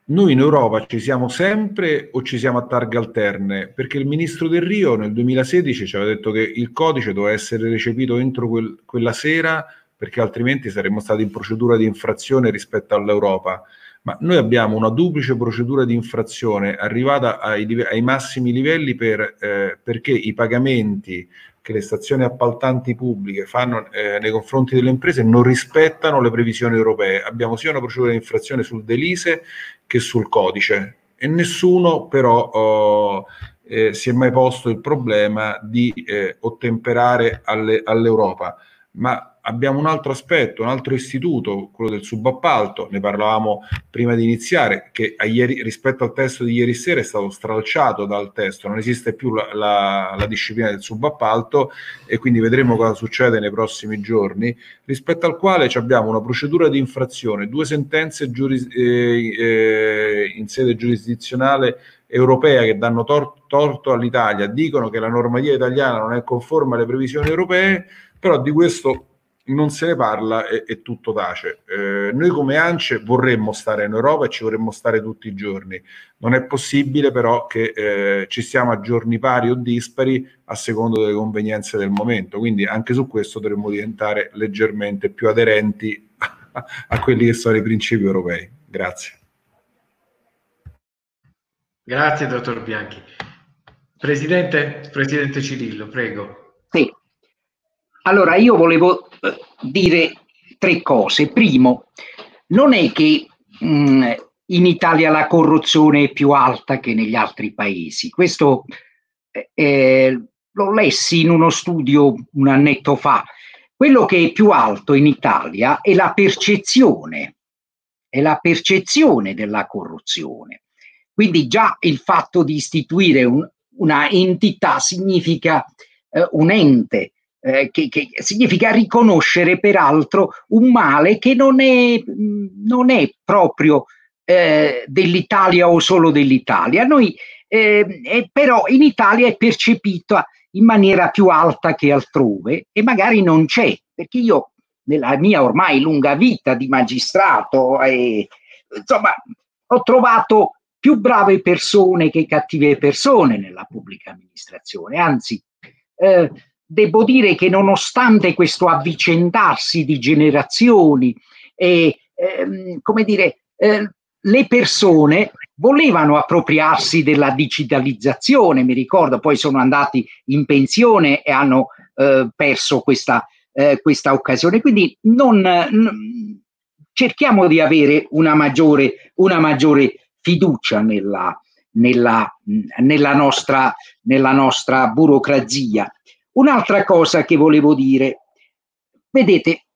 Speaker 2: noi in Europa ci siamo sempre o ci siamo a targhe alterne? Perché il ministro Del Rio nel 2016 ci aveva detto che il codice doveva essere recepito entro quel, quella sera perché altrimenti saremmo stati in procedura di infrazione rispetto all'Europa ma noi abbiamo una duplice procedura di infrazione arrivata ai, ai massimi livelli per, eh, perché i pagamenti che le stazioni appaltanti pubbliche fanno eh, nei confronti delle imprese non rispettano le previsioni europee. Abbiamo sia una procedura di infrazione sul Delise che sul codice e nessuno però oh, eh, si è mai posto il problema di eh, ottemperare alle, all'Europa. Ma abbiamo un altro aspetto, un altro istituto, quello del subappalto, ne parlavamo prima di iniziare, che ieri, rispetto al testo di ieri sera è stato stralciato dal testo, non esiste più la, la, la, disciplina del subappalto e quindi vedremo cosa succede nei prossimi giorni, rispetto al quale abbiamo una procedura di infrazione, due sentenze giuris, eh, eh, in sede giurisdizionale europea che danno tor- torto all'Italia, dicono che la normativa italiana non è conforme alle previsioni europee, però di questo non se ne parla e, e tutto tace. Eh, noi come ANCE vorremmo stare in Europa e ci vorremmo stare tutti i giorni. Non è possibile però che eh, ci siamo a giorni pari o dispari a secondo delle convenienze del momento. Quindi anche su questo dovremmo diventare leggermente più aderenti a, a quelli che sono i principi europei. Grazie.
Speaker 1: Grazie, dottor Bianchi. Presidente, Presidente Cirillo, prego.
Speaker 3: Allora, io volevo eh, dire tre cose. Primo, non è che mh, mm, in Italia la corruzione è più alta che negli altri paesi. Questo eh, eh, l'ho lessi in uno studio un annetto fa. Quello che è più alto in Italia è la percezione, è la percezione della corruzione. Quindi già il fatto di istituire un, una entità significa eh, un ente eh, che, che, significa riconoscere peraltro un male che non è, non è proprio eh, dell'Italia o solo dell'Italia. Noi, eh, però in Italia è percepita in maniera più alta che altrove e magari non c'è, perché io nella mia ormai lunga vita di magistrato, eh, insomma, ho trovato più brave persone che cattive persone nella pubblica amministrazione, anzi, eh, devo dire che nonostante questo avvicendarsi di generazioni e, ehm, come dire, eh, le persone volevano appropriarsi della digitalizzazione, mi ricordo, poi sono andati in pensione e hanno eh, perso questa, eh, questa, occasione. Quindi non, n- cerchiamo di avere una maggiore, una maggiore fiducia nella, nella, nella, nostra, nella nostra burocrazia. Un'altra cosa che volevo dire, vedete,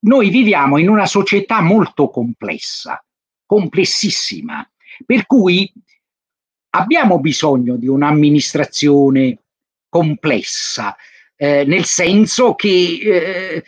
Speaker 3: noi viviamo in una società molto complessa, complessissima, per cui abbiamo bisogno di un'amministrazione complessa, eh, nel senso che eh,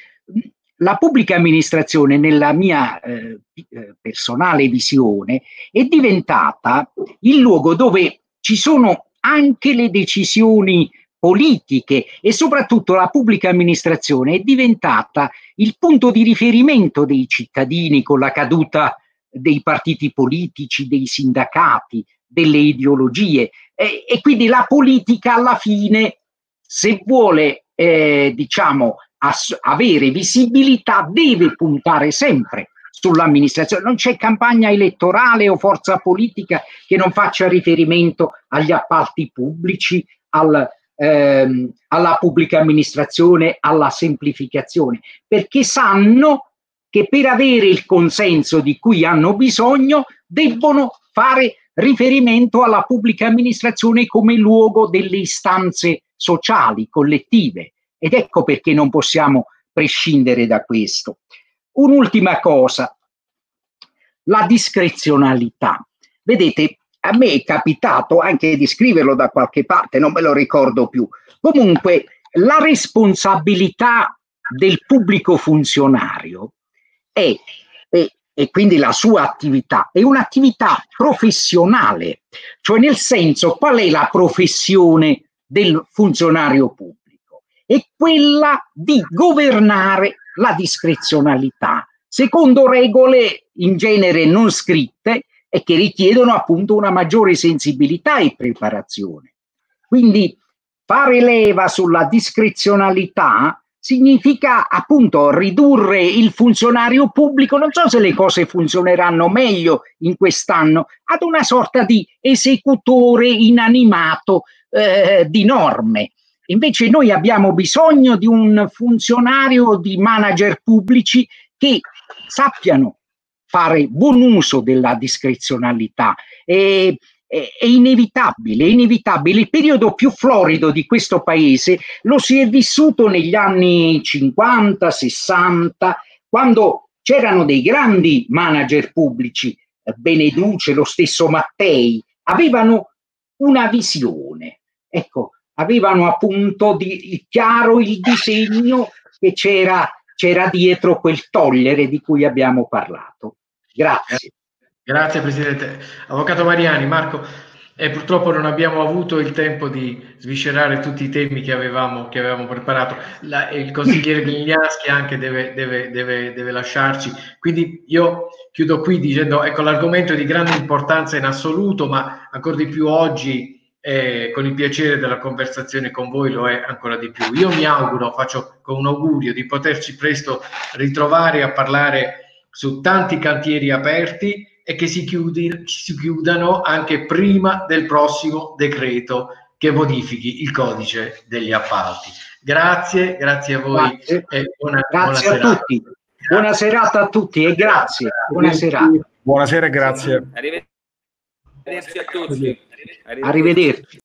Speaker 3: la pubblica amministrazione, nella mia eh, eh personale visione, è diventata il luogo dove ci sono anche le decisioni politiche e soprattutto la pubblica amministrazione è diventata il punto di riferimento dei cittadini con la caduta dei partiti politici, dei sindacati, delle ideologie e, e quindi la politica alla fine, se vuole eh, diciamo ass- avere visibilità, deve puntare sempre sull'amministrazione. Non c'è campagna elettorale o forza politica che non faccia riferimento agli appalti pubblici, al, ehm, alla pubblica amministrazione, alla semplificazione, perché sanno che per avere il consenso di cui hanno bisogno debbono fare riferimento alla pubblica amministrazione come luogo delle istanze sociali, collettive. Ed ecco perché non possiamo prescindere da questo. Un'ultima cosa, la discrezionalità. Vedete, a me è capitato anche di scriverlo da qualche parte, non me lo ricordo più. Comunque, la responsabilità del pubblico funzionario è, è, e quindi la sua attività è un'attività professionale, cioè nel senso qual è la professione del funzionario pubblico? È quella di governare la discrezionalità, secondo regole in genere non scritte e che richiedono appunto una maggiore sensibilità e preparazione. Quindi fare leva sulla discrezionalità significa appunto ridurre il funzionario pubblico, non so se le cose funzioneranno meglio in quest'anno, ad una sorta di esecutore inanimato eh, di norme. Invece noi abbiamo bisogno di un funzionario, di manager pubblici che sappiano fare buon uso della discrezionalità. E, è inevitabile, è inevitabile. Il periodo più florido di questo paese lo si è vissuto negli anni 50, 60, quando c'erano dei grandi manager pubblici, Beneduce, lo stesso Mattei, avevano una visione, ecco, avevano appunto di, chiaro il disegno che c'era, c'era dietro quel togliere di cui abbiamo parlato. Grazie.
Speaker 1: Grazie Presidente. Avvocato Mariani, Marco, eh, purtroppo non abbiamo avuto il tempo di sviscerare tutti i temi che avevamo, che avevamo preparato. La, il consigliere Gliaschi anche deve, deve, deve, deve, lasciarci. Quindi io chiudo qui dicendo, ecco, l'argomento è di grande importanza in assoluto, ma ancora di più oggi, eh, con il piacere della conversazione con voi, lo è ancora di più. Io mi auguro, faccio con un augurio di poterci presto ritrovare a parlare su tanti cantieri aperti e che si, chiudi, si chiudano anche prima del prossimo decreto che modifichi il codice degli appalti. Grazie, grazie a voi
Speaker 3: grazie. e buona, grazie buona a serata. tutti. Buona serata a tutti e grazie. Buona serata.
Speaker 2: Buonasera e grazie.
Speaker 5: Arrivederci a tutti.
Speaker 3: Arrivederci.